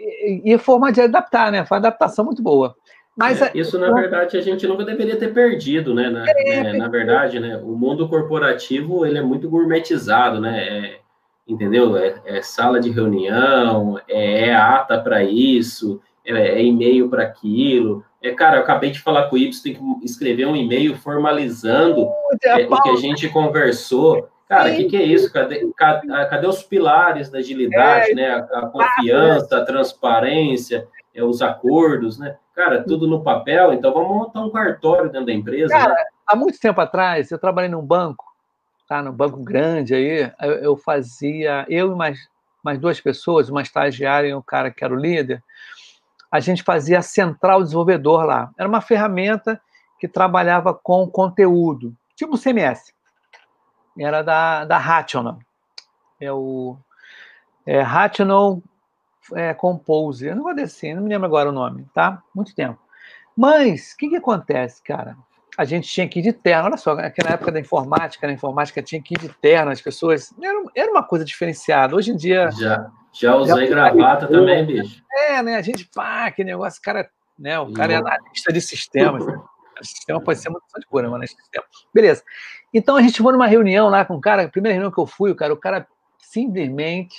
e, e forma de adaptar, né? Foi uma adaptação muito boa. Mas é, isso, na verdade, a gente nunca deveria ter perdido, né? Na, é, né? na verdade, né? O mundo corporativo ele é muito gourmetizado, né? É, entendeu? É, é sala de reunião, é, é ata para isso, é, é e-mail para aquilo. É, cara, eu acabei de falar com o Ibs, tem que escrever um e-mail formalizando é, o que a gente conversou. Cara, o que, que, é isso? Cadê, cadê, cadê, os pilares da agilidade, é, né? A, a confiança, a transparência, é, os acordos, né? Cara, tudo no papel, então vamos montar um cartório dentro da empresa. Cara, né? há muito tempo atrás, eu trabalhei num banco, tá? Num banco grande aí, eu, eu fazia, eu e mais, mais duas pessoas, uma estagiária e um cara que era o líder, a gente fazia a central desenvolvedor lá. Era uma ferramenta que trabalhava com conteúdo, tipo CMS. Era da, da Rational. É o é, Rational é, Compose. Eu não vou descer, não me lembro agora o nome, tá? Muito tempo. Mas, o que, que acontece, cara? A gente tinha que ir de terno. Olha só, naquela época da informática, na informática tinha que ir de terno, as pessoas. Era, era uma coisa diferenciada. Hoje em dia. Já, já usei já, gravata também, bicho. É, né? A gente, pá, que negócio, cara, né? O cara é analista de sistemas. Né? O sistema pode ser muito de coisa, mas sistema. Beleza. Então a gente foi numa reunião lá com o cara, a primeira reunião que eu fui, o cara, o cara simplesmente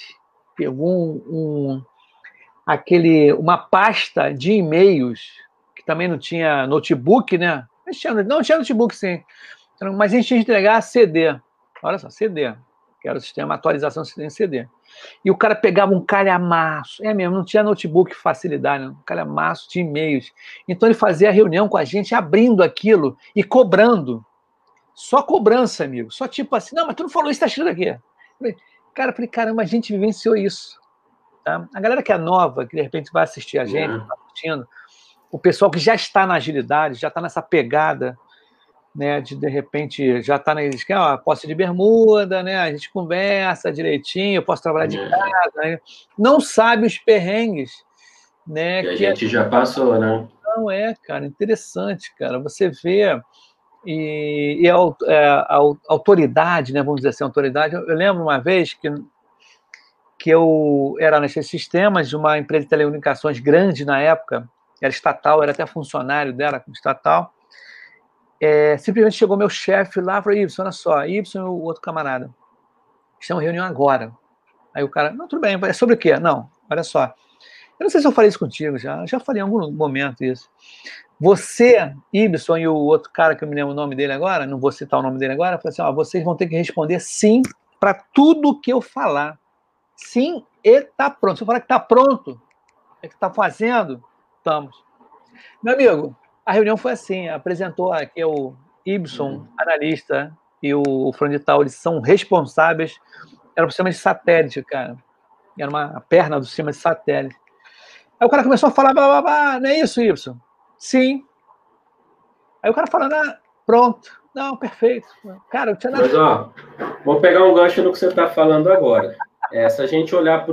pegou um, um aquele, uma pasta de e-mails, que também não tinha notebook, né? Não tinha notebook, sim. Mas a gente tinha que entregar CD. Olha só, CD. Que era o sistema atualização em CD. E o cara pegava um calhamaço. É mesmo, não tinha notebook facilidade, um calhamaço de e-mails. Então ele fazia a reunião com a gente, abrindo aquilo e cobrando. Só cobrança, amigo. Só tipo assim, não, mas tu não falou isso, tá escrito aqui. Cara, eu falei, caramba, a gente vivenciou isso. Tá? A galera que é nova, que de repente vai assistir a gente, está curtindo, o pessoal que já está na agilidade, já está nessa pegada, né, de de repente já está na que ó, posse de bermuda, né, a gente conversa direitinho, eu posso trabalhar de é. casa, né, não sabe os perrengues, né, que a gente já passou, né? Não é, cara, interessante, cara, você vê e, e a, é, a, a, autoridade, né, vamos dizer assim, autoridade. Eu, eu lembro uma vez que que eu era nesses sistemas de uma empresa de telecomunicações grande na época, era estatal, era até funcionário dela, estatal. É, simplesmente chegou meu chefe lá e falou: Y, olha só, Y e o outro camarada, estamos em reunião agora. Aí o cara, não, tudo bem, é sobre o quê? Não, olha só. Eu não sei se eu falei isso contigo já, já falei em algum momento isso. Você, Ibson e o outro cara que eu me lembro o nome dele agora, não vou citar o nome dele agora, falou assim: ó, vocês vão ter que responder sim para tudo que eu falar. Sim, e está pronto. Se eu falar que está pronto, é que está fazendo, estamos. Meu amigo, a reunião foi assim: apresentou aqui o Ibson, uhum. analista, e o Frondital, eles são responsáveis. Era um sistema de satélite, cara. Era uma perna do sistema de satélite. Aí o cara começou a falar, blá, blá, blá, não é isso, Ibson? Sim. Aí o cara falando, ah, pronto. Não, perfeito. Cara, eu tinha nada. Mas, ó, vou pegar um gancho no que você está falando agora. É, se a gente olhar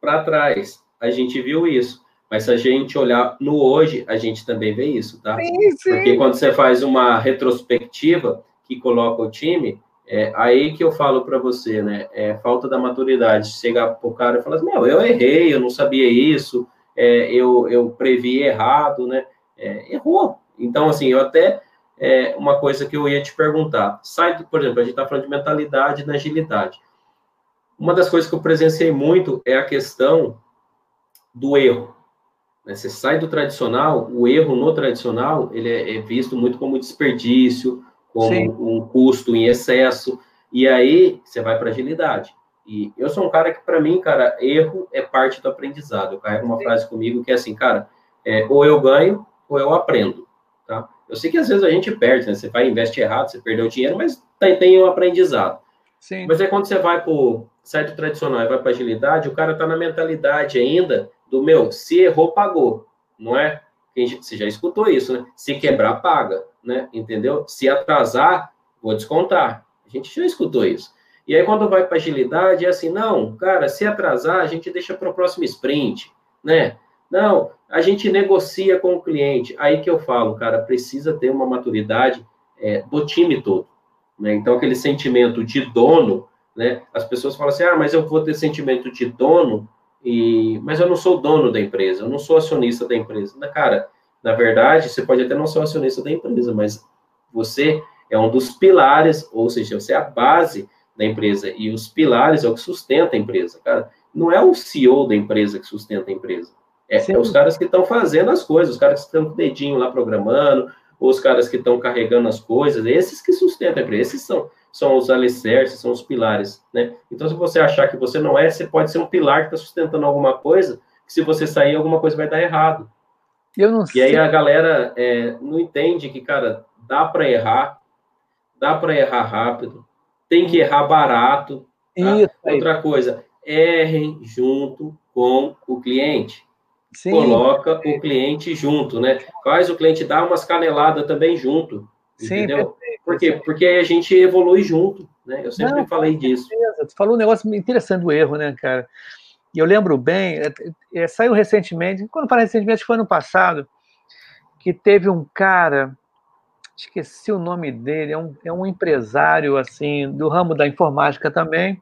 para trás, a gente viu isso. Mas se a gente olhar no hoje, a gente também vê isso, tá? Sim, sim. Porque quando você faz uma retrospectiva que coloca o time, é aí que eu falo para você, né? É falta da maturidade. Chegar pro cara e falar assim, meu, eu errei, eu não sabia isso, é, eu, eu previ errado, né? É, errou. Então, assim, eu até é, uma coisa que eu ia te perguntar. Sai, por exemplo, a gente está falando de mentalidade na agilidade. Uma das coisas que eu presenciei muito é a questão do erro. Né? Você sai do tradicional, o erro no tradicional, ele é, é visto muito como desperdício, como Sim. um custo em excesso, e aí você vai para agilidade. E eu sou um cara que, para mim, cara, erro é parte do aprendizado. Eu carrego uma Sim. frase comigo que é assim, cara, é, ou eu ganho ou eu aprendo, tá? Eu sei que às vezes a gente perde, né? Você vai investe errado, você perdeu dinheiro, mas tem, tem um aprendizado. Sim. Mas é quando você vai para o certo tradicional e vai para agilidade, o cara está na mentalidade ainda do meu, se errou, pagou, não é? Você já escutou isso, né? Se quebrar, paga, né? Entendeu? Se atrasar, vou descontar. A gente já escutou isso. E aí, quando vai para agilidade, é assim, não, cara, se atrasar, a gente deixa para o próximo sprint, né? Não, a gente negocia com o cliente. Aí que eu falo, cara, precisa ter uma maturidade é, do time todo. Né? Então, aquele sentimento de dono, né? As pessoas falam assim, ah, mas eu vou ter sentimento de dono, e... mas eu não sou dono da empresa, eu não sou acionista da empresa. Cara, na verdade, você pode até não ser acionista da empresa, mas você é um dos pilares, ou seja, você é a base da empresa. E os pilares é o que sustenta a empresa, cara. Não é o CEO da empresa que sustenta a empresa. É, é os caras que estão fazendo as coisas, os caras que estão com o dedinho lá programando, ou os caras que estão carregando as coisas, esses que sustentam a empresa, esses são, são os alicerces, são os pilares, né? Então, se você achar que você não é, você pode ser um pilar que está sustentando alguma coisa, que se você sair, alguma coisa vai dar errado. Eu não e sei. aí a galera é, não entende que, cara, dá para errar, dá para errar rápido, tem que errar barato. Tá? Outra coisa, errem junto com o cliente. Sim. Coloca o cliente junto, né? Faz o cliente dar umas caneladas também junto. Sim, entendeu? Perfeito. Por quê? Porque a gente evolui junto, né? Eu sempre Não, falei disso. Certeza. Tu falou um negócio interessante do erro, né, cara? E eu lembro bem, é, é, saiu recentemente, quando falei recentemente, foi ano passado, que teve um cara, esqueci o nome dele, é um, é um empresário, assim, do ramo da informática também,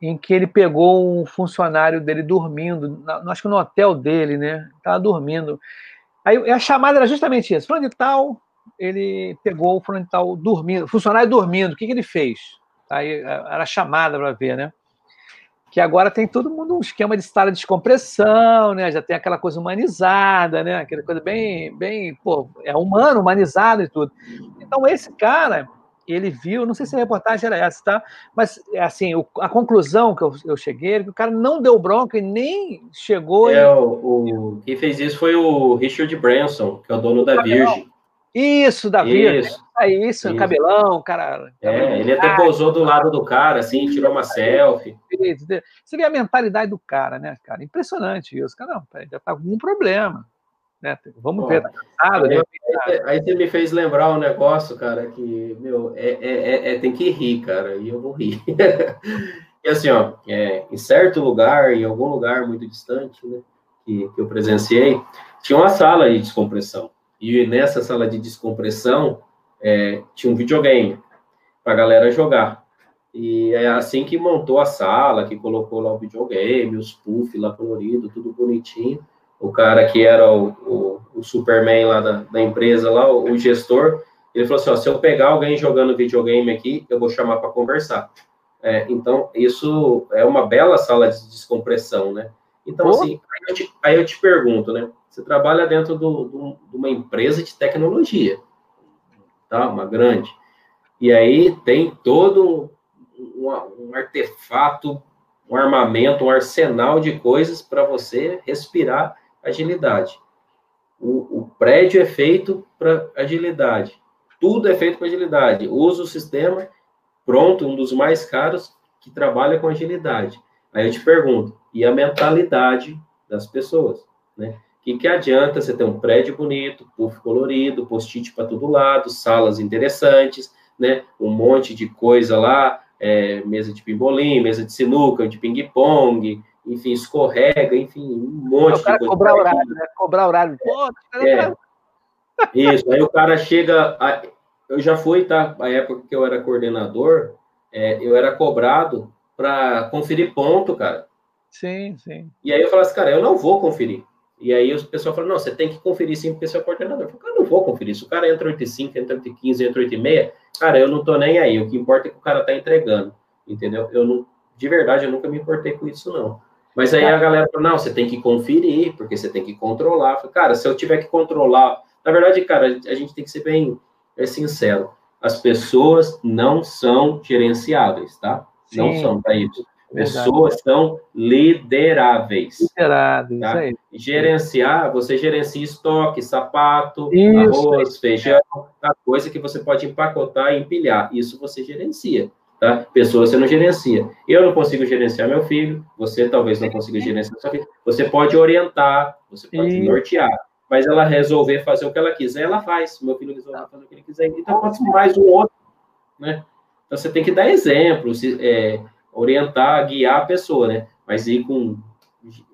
em que ele pegou um funcionário dele dormindo, na, acho que no hotel dele, né? Estava dormindo. Aí a chamada era justamente isso. Fulano de tal, ele pegou o fulano de tal dormindo, funcionário dormindo. O que, que ele fez? Aí era chamada para ver, né? Que agora tem todo mundo um esquema de sala de descompressão, né? Já tem aquela coisa humanizada, né? Aquela coisa bem, bem, pô, é humano, humanizado e tudo. Então esse cara, ele viu, não sei se a reportagem era essa, tá? Mas, assim, o, a conclusão que eu, eu cheguei é que o cara não deu bronca e nem chegou. É, o, o, quem fez isso foi o Richard Branson, que é o dono da Virgin. Isso, da Virgin. Isso, é isso, isso. cabelão, cara. É, ele até posou do lado do cara, assim, tirou uma selfie. Você vê a mentalidade do cara, né, cara? Impressionante isso. Cara, não, já tá com algum problema. Né? Vamos Bom, ver, tá cansado. Aí, aí, aí, você me fez lembrar um negócio, cara, que, meu, é, é, é, é tem que rir, cara, e eu vou rir. e assim, ó, é, em certo lugar, em algum lugar muito distante, né, que, que eu presenciei, tinha uma sala de descompressão. E nessa sala de descompressão, é, tinha um videogame para a galera jogar. E é assim que montou a sala, que colocou lá o videogame, os puff lá colorido, tudo bonitinho o cara que era o, o, o Superman lá da, da, empresa, lá, o, o, gestor, ele falou assim: ó, se eu pegar alguém jogando videogame aqui, eu vou chamar para conversar. É, então, isso é uma bela sala de descompressão, né? Então, assim, aí eu, te, aí eu, te, pergunto, né? Você trabalha dentro do, do, de uma empresa de tecnologia, tá? Uma grande. E aí tem todo um, um artefato, um armamento, um arsenal de coisas para você respirar agilidade. O, o prédio é feito para agilidade. Tudo é feito para agilidade. Usa o sistema pronto, um dos mais caros que trabalha com agilidade. Aí eu te pergunto, e a mentalidade das pessoas, né? O que, que adianta você ter um prédio bonito, puff colorido, post-it para todo lado, salas interessantes, né? Um monte de coisa lá, é, mesa de pimbolim, mesa de sinuca, de ping-pong, enfim, escorrega, enfim, um monte o cara de coisa. Cobrar horário, né? Cobrar horário. Pô, é. Isso, aí o cara chega. A... Eu já fui, tá? A época que eu era coordenador, é, eu era cobrado para conferir ponto, cara. Sim, sim. E aí eu falava assim, cara, eu não vou conferir. E aí o pessoal falou, não, você tem que conferir sim, porque você é coordenador. Eu falei, cara, eu não vou conferir. Se o cara entra 8,5, entra 8,15, entra 8,6, cara, eu não tô nem aí. O que importa é que o cara tá entregando, entendeu? Eu não, de verdade, eu nunca me importei com isso, não. Mas aí a galera fala, não, você tem que conferir, porque você tem que controlar. Falo, cara, se eu tiver que controlar... Na verdade, cara, a gente tem que ser bem é sincero. As pessoas não são gerenciáveis, tá? Sim, não são, tá isso. Pessoas verdade. são lideráveis. Lideráveis, tá? aí. Gerenciar, você gerencia estoque, sapato, isso, arroz, feijão, a coisa que você pode empacotar e empilhar. Isso você gerencia. Tá? Pessoas você não gerencia. Eu não consigo gerenciar meu filho, você talvez não consiga gerenciar seu filho. Você pode orientar, você pode e... nortear, mas ela resolver fazer o que ela quiser, ela faz. Meu filho resolver fazer o que ele quiser, então pode ser mais um outro, né? Então você tem que dar exemplo, se, é, orientar, guiar a pessoa, né? Mas ir com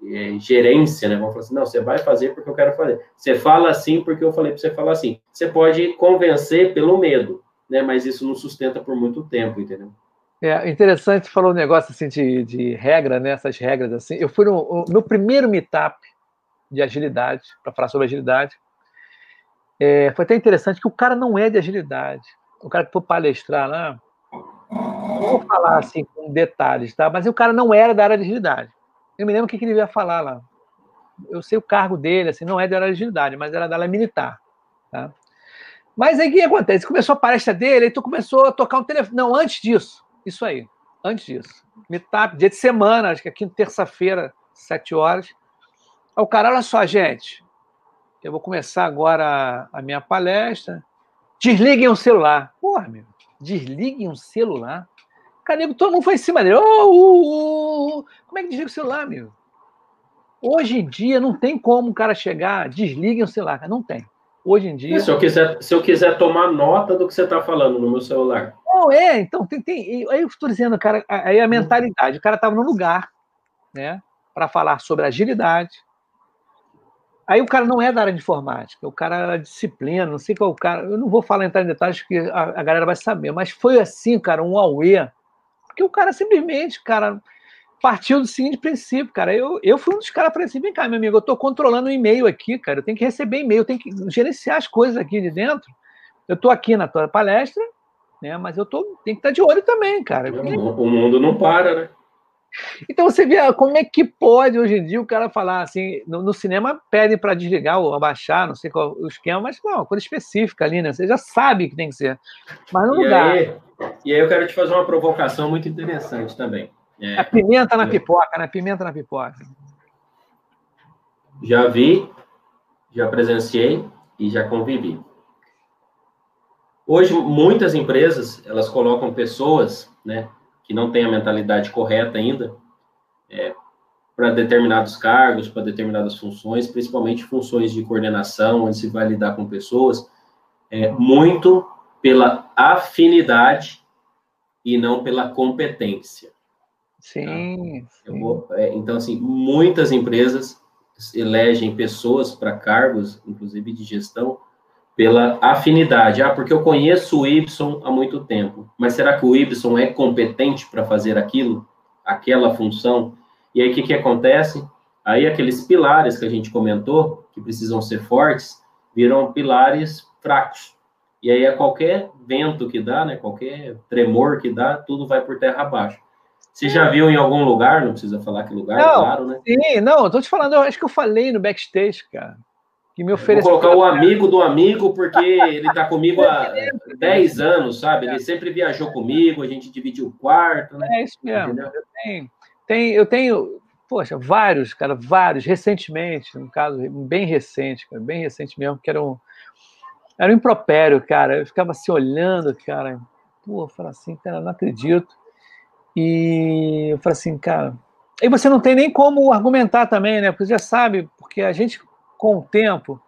é, gerência, né? Vamos falar assim, não, você vai fazer porque eu quero fazer. Você fala assim porque eu falei para você falar assim. Você pode convencer pelo medo, né? Mas isso não sustenta por muito tempo, entendeu? É interessante, falou um negócio assim de, de regra, né? Essas regras assim. Eu fui no, no primeiro meetup de agilidade para falar sobre agilidade. É, foi até interessante que o cara não é de agilidade. O cara que foi palestrar lá, Não vou falar assim com detalhes, tá? Mas o cara não era da área de agilidade. Eu me lembro o que, que ele ia falar lá. Eu sei o cargo dele, assim, não é da área de agilidade, mas era da área militar. Tá? Mas aí o que acontece? Começou a palestra dele, aí tu começou a tocar um telefone. Não, antes disso. Isso aí. Antes disso. Meetup, dia de semana, acho que aqui terça-feira, sete horas. Aí o cara, olha só, gente. Eu vou começar agora a, a minha palestra. Desliguem o celular. Porra, meu. Desliguem o celular. Cara, todo mundo foi em cima dele. Oh, oh, oh, Como é que desliga o celular, meu? Hoje em dia não tem como o cara chegar, desliguem o celular. Não tem. Hoje em dia. Se eu quiser, se eu quiser tomar nota do que você está falando no meu celular. Não, é, então tem. tem aí eu estou dizendo, cara, aí a mentalidade. O cara estava no lugar, né, para falar sobre agilidade. Aí o cara não é da área de informática, o cara era disciplina, não sei qual o cara. Eu não vou falar entrar em detalhes que a, a galera vai saber, mas foi assim, cara, um auê. Porque o cara simplesmente, cara, partiu do seguinte princípio, cara. Eu, eu fui um dos caras para assim, vem cá, meu amigo, eu estou controlando o e-mail aqui, cara. Eu tenho que receber e-mail, eu tenho que gerenciar as coisas aqui de dentro. Eu estou aqui na tua palestra, né? Mas eu tô, tenho que estar tá de olho também, cara. O mundo não para, né? Então você vê como é que pode hoje em dia o cara falar assim, no, no cinema pedem para desligar ou abaixar, não sei qual o esquema, mas não, uma coisa específica ali, né? Você já sabe que tem que ser. Mas e lugar. Aí, e aí eu quero te fazer uma provocação muito interessante também. É, a pimenta na é. pipoca, né? Pimenta na pipoca. Já vi, já presenciei e já convivi. Hoje, muitas empresas, elas colocam pessoas, né, que não têm a mentalidade correta ainda, é, para determinados cargos, para determinadas funções, principalmente funções de coordenação, onde se vai lidar com pessoas, é, muito pela afinidade e não pela competência. Sim. Tá? Vou, é, então, assim, muitas empresas elegem pessoas para cargos, inclusive de gestão, pela afinidade. Ah, porque eu conheço o Y há muito tempo. Mas será que o Y é competente para fazer aquilo, aquela função? E aí o que, que acontece? Aí aqueles pilares que a gente comentou, que precisam ser fortes, viram pilares fracos. E aí a qualquer vento que dá, né, qualquer tremor que dá, tudo vai por terra abaixo. Você já viu em algum lugar? Não precisa falar que lugar, não, claro, né? Sim, não, tô te falando, eu acho que eu falei no backstage, cara. Que me ofereceu. Vou colocar o amigo do amigo, porque ele tá comigo há 10 anos, sabe? Ele sempre viajou comigo, a gente dividiu o quarto, né? É isso mesmo. Eu tenho, tem, eu tenho, poxa, vários, cara, vários, recentemente, um caso bem recente, cara, bem recente mesmo, que era um, era um impropério, cara. Eu ficava se olhando, cara. Pô, eu falei assim, cara, não acredito e eu falei assim, cara. E você não tem nem como argumentar também, né? Porque você já sabe, porque a gente, com o tempo,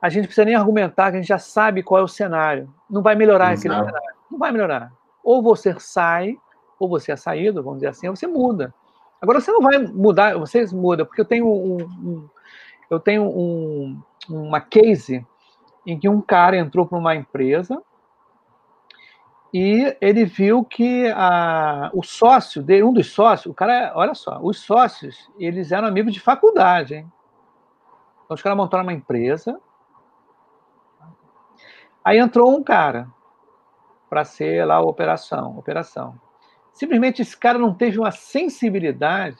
a gente precisa nem argumentar, que a gente já sabe qual é o cenário. Não vai melhorar Exato. aquele cenário. Não vai melhorar. Ou você sai, ou você é saído, vamos dizer assim, ou você muda. Agora você não vai mudar, você muda, porque eu tenho um, um eu tenho um, uma case em que um cara entrou para uma empresa e ele viu que a, o sócio dele, um dos sócios, o cara, olha só, os sócios, eles eram amigos de faculdade, hein? Então os caras montaram uma empresa. Aí entrou um cara para ser lá a operação, operação. Simplesmente esse cara não teve uma sensibilidade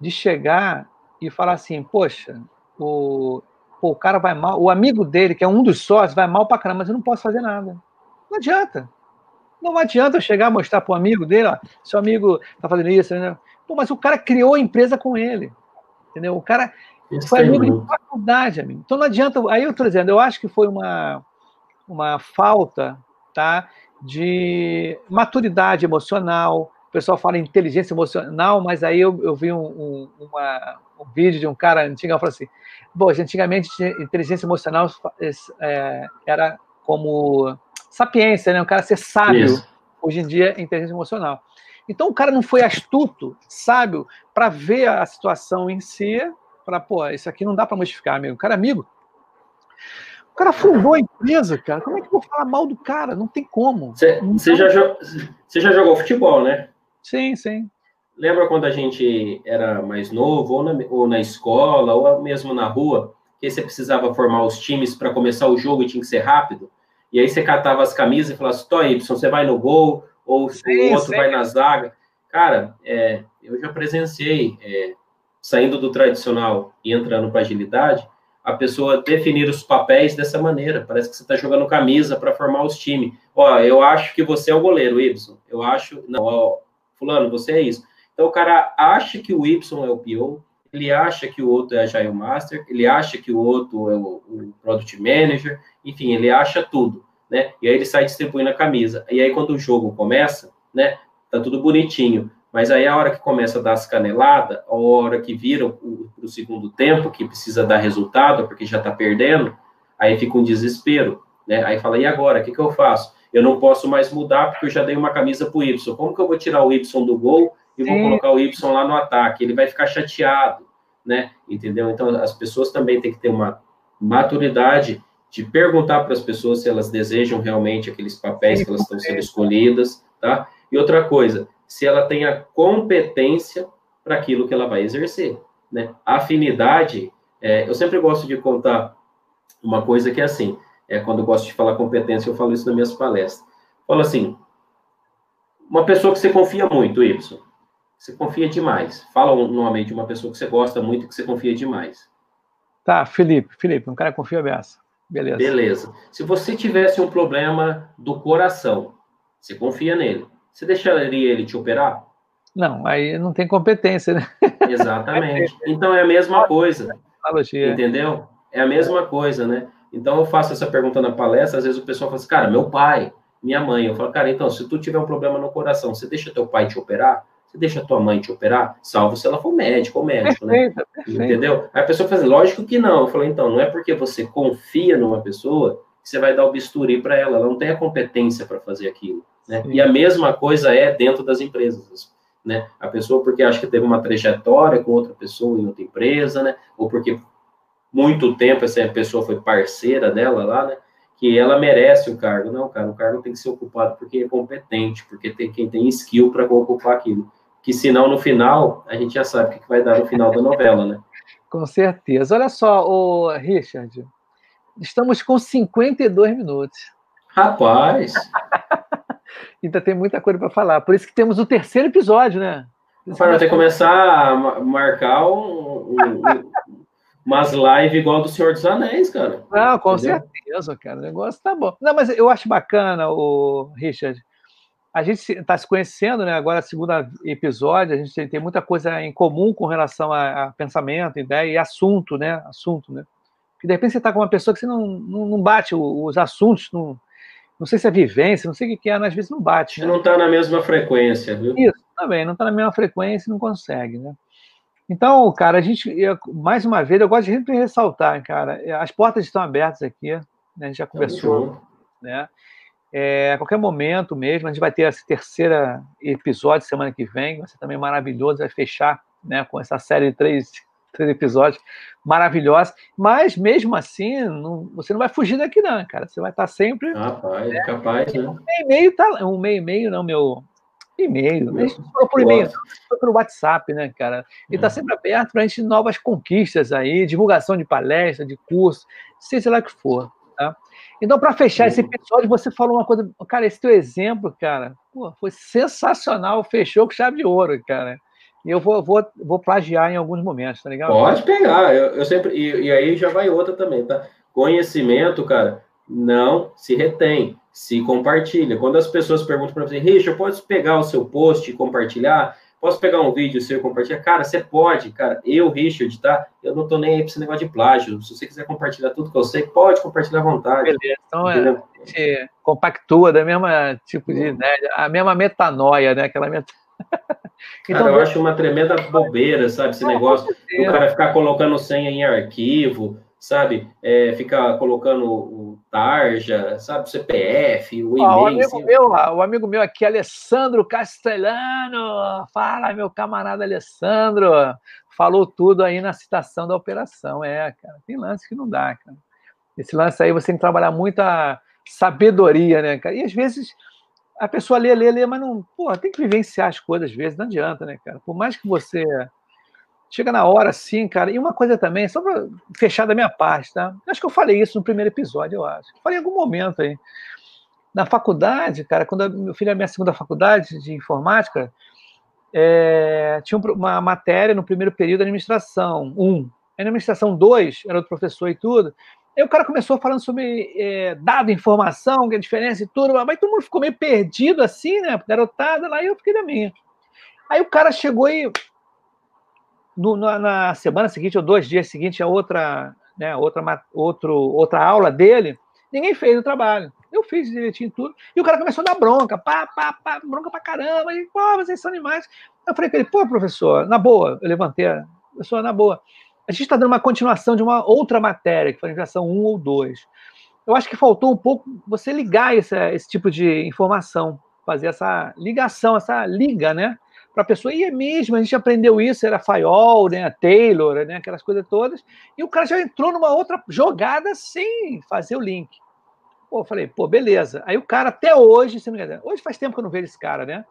de chegar e falar assim, poxa, o, o cara vai mal, o amigo dele, que é um dos sócios, vai mal para caramba, mas eu não posso fazer nada. Não adianta. Não adianta eu chegar a mostrar para o amigo dele, ó, seu amigo está fazendo isso, né? Pô, mas o cara criou a empresa com ele. Entendeu? O cara foi amigo de faculdade, amigo. Então não adianta. Aí eu estou dizendo, eu acho que foi uma, uma falta tá, de maturidade emocional. O pessoal fala inteligência emocional, mas aí eu, eu vi um, um, uma, um vídeo de um cara antigo falou assim: Bom, antigamente inteligência emocional é, era como sapiência, né? O cara ser sábio. Isso. Hoje em dia, inteligência emocional. Então, o cara não foi astuto, sábio, para ver a situação em si, para, pô, isso aqui não dá para modificar, amigo. O cara é amigo. O cara fundou a empresa, cara. Como é que eu vou falar mal do cara? Não tem como. Você então... já, já jogou futebol, né? Sim, sim. Lembra quando a gente era mais novo, ou na, ou na escola, ou mesmo na rua, que você precisava formar os times para começar o jogo e tinha que ser rápido? E aí você catava as camisas e falava assim, Tó, Y, você vai no gol, ou sim, o outro sim. vai na zaga. Cara, é, eu já presenciei, é, saindo do tradicional e entrando para agilidade, a pessoa definir os papéis dessa maneira. Parece que você está jogando camisa para formar os times. Ó, eu acho que você é o goleiro, Y. Eu acho. Não, ó, Fulano, você é isso. Então o cara acha que o Y é o PO, ele acha que o outro é Agile Master, ele acha que o outro é o, o Product Manager, enfim, ele acha tudo, né? E aí ele sai distribuindo a camisa. E aí quando o jogo começa, né, tá tudo bonitinho. Mas aí a hora que começa a dar as caneladas, a hora que vira o, o segundo tempo, que precisa dar resultado, porque já está perdendo, aí fica um desespero, né? Aí fala, e agora, o que, que eu faço? Eu não posso mais mudar porque eu já dei uma camisa para o Y. Como que eu vou tirar o Y do gol e vou colocar o Y lá no ataque? Ele vai ficar chateado, né? Entendeu? Então, as pessoas também têm que ter uma maturidade de perguntar para as pessoas se elas desejam realmente aqueles papéis que elas estão sendo escolhidas, tá? E outra coisa, se ela tem a competência para aquilo que ela vai exercer. Né? A afinidade, é, eu sempre gosto de contar uma coisa que é assim, é, quando eu gosto de falar competência, eu falo isso nas minhas palestras. Falo assim, uma pessoa que você confia muito, Y, você confia demais. Fala o nome de uma pessoa que você gosta muito e que você confia demais. Tá, Felipe, Felipe, um cara confia beça. Beleza. Beleza. Se você tivesse um problema do coração, você confia nele. Você deixaria ele te operar? Não, aí não tem competência, né? Exatamente. Então é a mesma coisa. Entendeu? É a mesma coisa, né? Então eu faço essa pergunta na palestra, às vezes o pessoal fala assim, cara, meu pai, minha mãe. Eu falo, cara, então, se tu tiver um problema no coração, você deixa teu pai te operar? Você deixa tua mãe te operar? Salvo se ela for médico ou médico, né? perfeito? Perfeito. Entendeu? Aí a pessoa fala, assim, lógico que não. Eu falo, então, não é porque você confia numa pessoa que você vai dar o bisturi para ela. Ela não tem a competência para fazer aquilo. Né? E a mesma coisa é dentro das empresas. Né? A pessoa porque acha que teve uma trajetória com outra pessoa em outra empresa, né? ou porque muito tempo essa pessoa foi parceira dela lá, né? que ela merece o cargo. Não, cara, o cargo tem que ser ocupado porque é competente, porque tem quem tem skill para ocupar aquilo. Que senão, no final, a gente já sabe o que vai dar no final da novela, né? Com certeza. Olha só, o Richard, estamos com 52 minutos. Rapaz! Ainda tem muita coisa para falar. Por isso que temos o terceiro episódio, né? Para ter que começar a marcar um, um, umas lives igual do Senhor dos Anéis, cara. Não, com Entendeu? certeza, cara. O negócio tá bom. Não, mas eu acho bacana, o Richard. A gente está se conhecendo, né? Agora, segundo episódio, a gente tem muita coisa em comum com relação a, a pensamento, ideia e assunto, né? Assunto, né? Porque de repente você está com uma pessoa que você não, não, não bate os assuntos, não, não sei se é vivência, não sei o que é, às vezes não bate. Né? Não está na mesma frequência, viu? Isso, também, não está na mesma frequência e não consegue, né? Então, cara, a gente, mais uma vez, eu gosto de sempre ressaltar, cara, as portas estão abertas aqui, né? a gente já conversou, né? É, a qualquer momento mesmo, a gente vai ter esse terceiro episódio semana que vem, vai ser também maravilhoso, vai fechar né, com essa série de três três episódios maravilhosos. Mas mesmo assim, não, você não vai fugir daqui, não, cara. Você vai estar sempre. Rapaz, né? capaz, né? Um meio meio tá. Um meio meio, não, meu. E-mail, né? Por e-mail, pelo WhatsApp, né, cara? E está é. sempre aberto para a gente novas conquistas aí, divulgação de palestra, de curso, seja lá o que for, tá? Então, para fechar esse episódio, você falou uma coisa, cara, esse teu exemplo, cara, pô, foi sensacional, fechou com chave de ouro, cara. Eu vou, vou, vou plagiar em alguns momentos, tá ligado? Pode pegar, eu, eu sempre. E, e, aí já vai outra também, tá? Conhecimento, cara, não se retém, se compartilha. Quando as pessoas perguntam para você, Richard, pode pegar o seu post e compartilhar? Posso pegar um vídeo seu e compartilhar? Cara, você pode, cara. Eu, Richard, tá? Eu não tô nem aí pra esse negócio de plágio. Se você quiser compartilhar tudo que eu sei, pode compartilhar à vontade. Beleza. Então, é, a gente compactua da mesma tipo de ideia, a mesma metanoia, né? Aquela metanoia Cara, então, eu acho uma tremenda bobeira, sabe? Esse negócio do cara ficar colocando senha em arquivo, sabe? É, ficar colocando o tarja, sabe? O CPF, o e-mail. o, amigo assim. meu, o amigo meu aqui, Alessandro Castellano. Fala, meu camarada Alessandro. Falou tudo aí na citação da operação. É, cara, tem lance que não dá, cara. Esse lance aí você tem que trabalhar muita sabedoria, né, cara? E às vezes a pessoa lê, lê, lê, mas não. Pô, tem que vivenciar as coisas às vezes, não adianta, né, cara? Por mais que você. Chega na hora, sim, cara. E uma coisa também, só para fechar da minha parte, tá? Acho que eu falei isso no primeiro episódio, eu acho. Falei em algum momento aí. Na faculdade, cara, quando eu fiz a minha segunda faculdade de informática, é, tinha uma matéria no primeiro período de administração, um. Aí na administração dois, era outro professor e tudo. Aí o cara começou falando sobre é, dado, informação, que é a diferença e tudo, mas todo mundo ficou meio perdido assim, né? Garotado lá, e eu fiquei da minha. Aí o cara chegou e. No, na, na, semana seguinte, ou dois dias seguintes, a outra, né, outra, outro, outra aula dele, ninguém fez o trabalho. Eu fiz direitinho tudo. E o cara começou a dar bronca, pá, pá, pá, bronca pra caramba. E, pô, vocês são animais. Eu falei pra ele, pô, professor, na boa, eu levantei, professor, na boa. A gente está dando uma continuação de uma outra matéria, que foi a geração 1 ou 2. Eu acho que faltou um pouco você ligar esse, esse tipo de informação, fazer essa ligação, essa liga, né? Para a pessoa, e é mesmo, a gente aprendeu isso, era Fayol, né, Taylor, né, aquelas coisas todas, e o cara já entrou numa outra jogada sem fazer o link. Pô, falei, pô, beleza. Aí o cara, até hoje, se não me engano, hoje faz tempo que eu não vejo esse cara, né?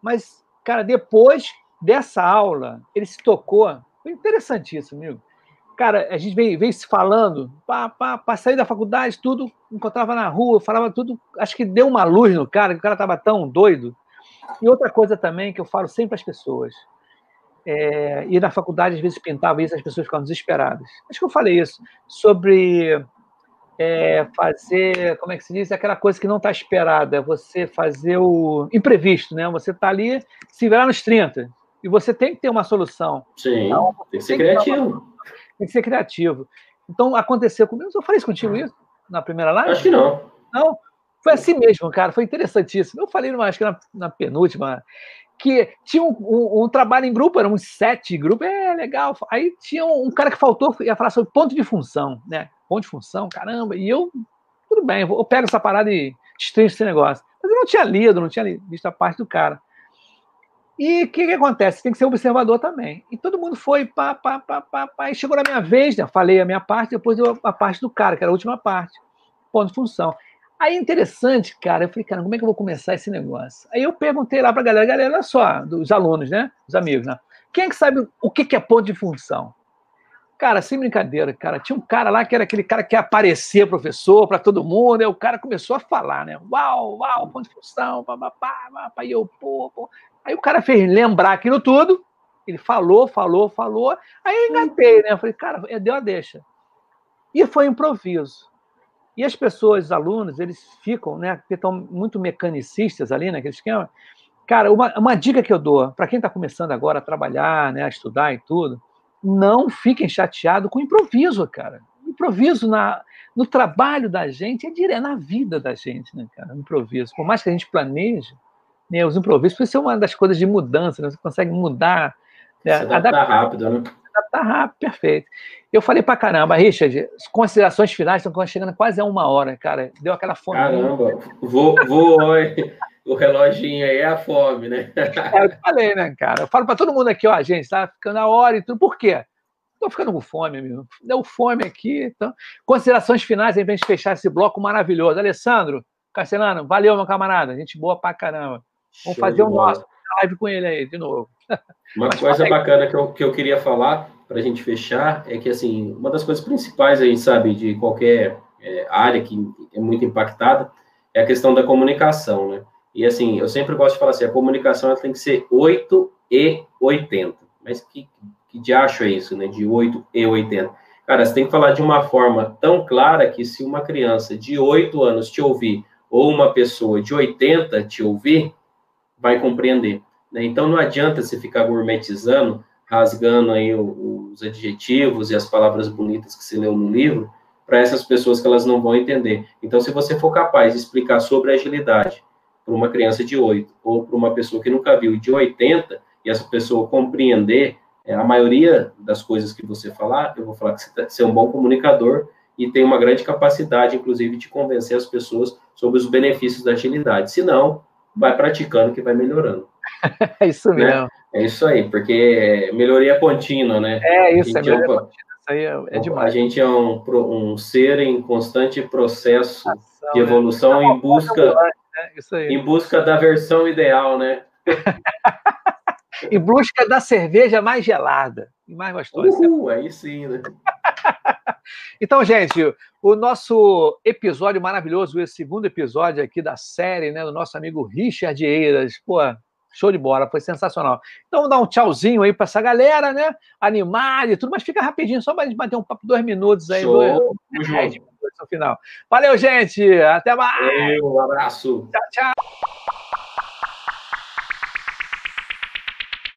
Mas, cara, depois dessa aula, ele se tocou. Foi interessantíssimo, amigo. Cara, a gente veio, veio se falando, pá, pá, pá, sair da faculdade, tudo, encontrava na rua, falava tudo. Acho que deu uma luz no cara, que o cara estava tão doido. E outra coisa também que eu falo sempre às pessoas, é, e na faculdade às vezes pintava isso, as pessoas ficavam desesperadas. Acho que eu falei isso, sobre é, fazer, como é que se diz, aquela coisa que não está esperada, você fazer o imprevisto, né? Você está ali, se virar nos 30, e você tem que ter uma solução. Sim, então, tem que ser tem criativo. Que tem que ser criativo. Então, aconteceu comigo, eu falei isso contigo isso na primeira live? Acho que não. Não? Foi assim mesmo, cara, foi interessantíssimo. Eu falei, acho que na, na penúltima, que tinha um, um, um, trabalho em grupo, eram uns sete grupos, é legal. Aí tinha um, um cara que faltou, ia falar sobre ponto de função, né? ponto de função, caramba. E eu, tudo bem, eu pego essa parada e destrincho esse negócio. Mas eu não tinha lido, não tinha visto a parte do cara. E o que, que acontece? Tem que ser observador também. E todo mundo foi, pá, pá, pá, pá, pá. E chegou na minha vez, né? Falei a minha parte, depois deu a parte do cara, que era a última parte. Ponto de função. Aí interessante, cara, eu falei, cara, como é que eu vou começar esse negócio? Aí eu perguntei lá pra galera, galera, olha só, dos alunos, né? Os amigos, né? Quem é que sabe o que é ponto de função? Cara, sem brincadeira, cara, tinha um cara lá que era aquele cara que ia aparecer professor para todo mundo, aí o cara começou a falar, né? Uau, uau, ponto de função, papapá, papá, e eu, pô, pô. Aí o cara fez lembrar aquilo tudo, ele falou, falou, falou, aí eu engatei, né? Eu falei, cara, é, deu a deixa. E foi improviso. E as pessoas, os alunos, eles ficam, né? Porque estão muito mecanicistas ali naquele esquema. Cara, uma, uma dica que eu dou para quem está começando agora a trabalhar, né, a estudar e tudo, não fiquem chateados com improviso, cara. Improviso na, no trabalho da gente é direto, na vida da gente, né, cara? Improviso. Por mais que a gente planeje, né, os improvisos pode ser uma das coisas de mudança, né? Você consegue mudar. Né, adaptar, adaptar rápido, né? Adaptar rápido, perfeito. Eu falei pra caramba, Richard, considerações finais estão chegando quase a uma hora, cara. Deu aquela fome. Caramba, vou, vou, o reloginho aí é a fome, né? É, eu falei, né, cara? Eu falo para todo mundo aqui, ó, gente, tá ficando a hora e tudo. Por quê? Estou ficando com fome, amigo. Deu fome aqui. Então, considerações finais aí pra gente fechar esse bloco maravilhoso. Alessandro, Castelano, valeu, meu camarada. Gente boa pra caramba. Vamos Show fazer o nosso live com ele aí, de novo. Uma Mas coisa bacana que eu, que eu queria falar para a gente fechar é que, assim, uma das coisas principais aí, sabe, de qualquer é, área que é muito impactada é a questão da comunicação, né? E assim, eu sempre gosto de falar assim, a comunicação ela tem que ser 8 e 80. Mas que, que diacho é isso, né? De 8 e 80. Cara, você tem que falar de uma forma tão clara que se uma criança de 8 anos te ouvir ou uma pessoa de 80 te ouvir, vai compreender. Né? Então não adianta você ficar gourmetizando, rasgando aí os adjetivos e as palavras bonitas que você leu no livro, para essas pessoas que elas não vão entender. Então, se você for capaz de explicar sobre agilidade, para uma criança de 8 ou para uma pessoa que nunca viu de 80 e essa pessoa compreender é, a maioria das coisas que você falar, eu vou falar que tá, você é um bom comunicador e tem uma grande capacidade, inclusive, de convencer as pessoas sobre os benefícios da agilidade. Se não, vai praticando que vai melhorando. É isso né? mesmo. É isso aí, porque melhoria contínua, né? É isso, é melhoria é um, contínua. Isso aí é, é demais. A gente é um, um ser em constante processo Ação, de evolução né? em busca né? Em busca da versão ideal, né? em busca da cerveja mais gelada e mais gostosa. Uhul, aí sim, né? Então, gente, o nosso episódio maravilhoso, esse segundo episódio aqui da série, né, do nosso amigo Richard Eiras. Pô, show de bola, foi sensacional. Então, vamos dar um tchauzinho aí para essa galera, né? Animar e tudo, mas fica rapidinho, só para a gente bater um papo dois minutos aí. Show. Dois, dois, no final. Valeu, gente. Até mais. Um abraço. Tchau, tchau.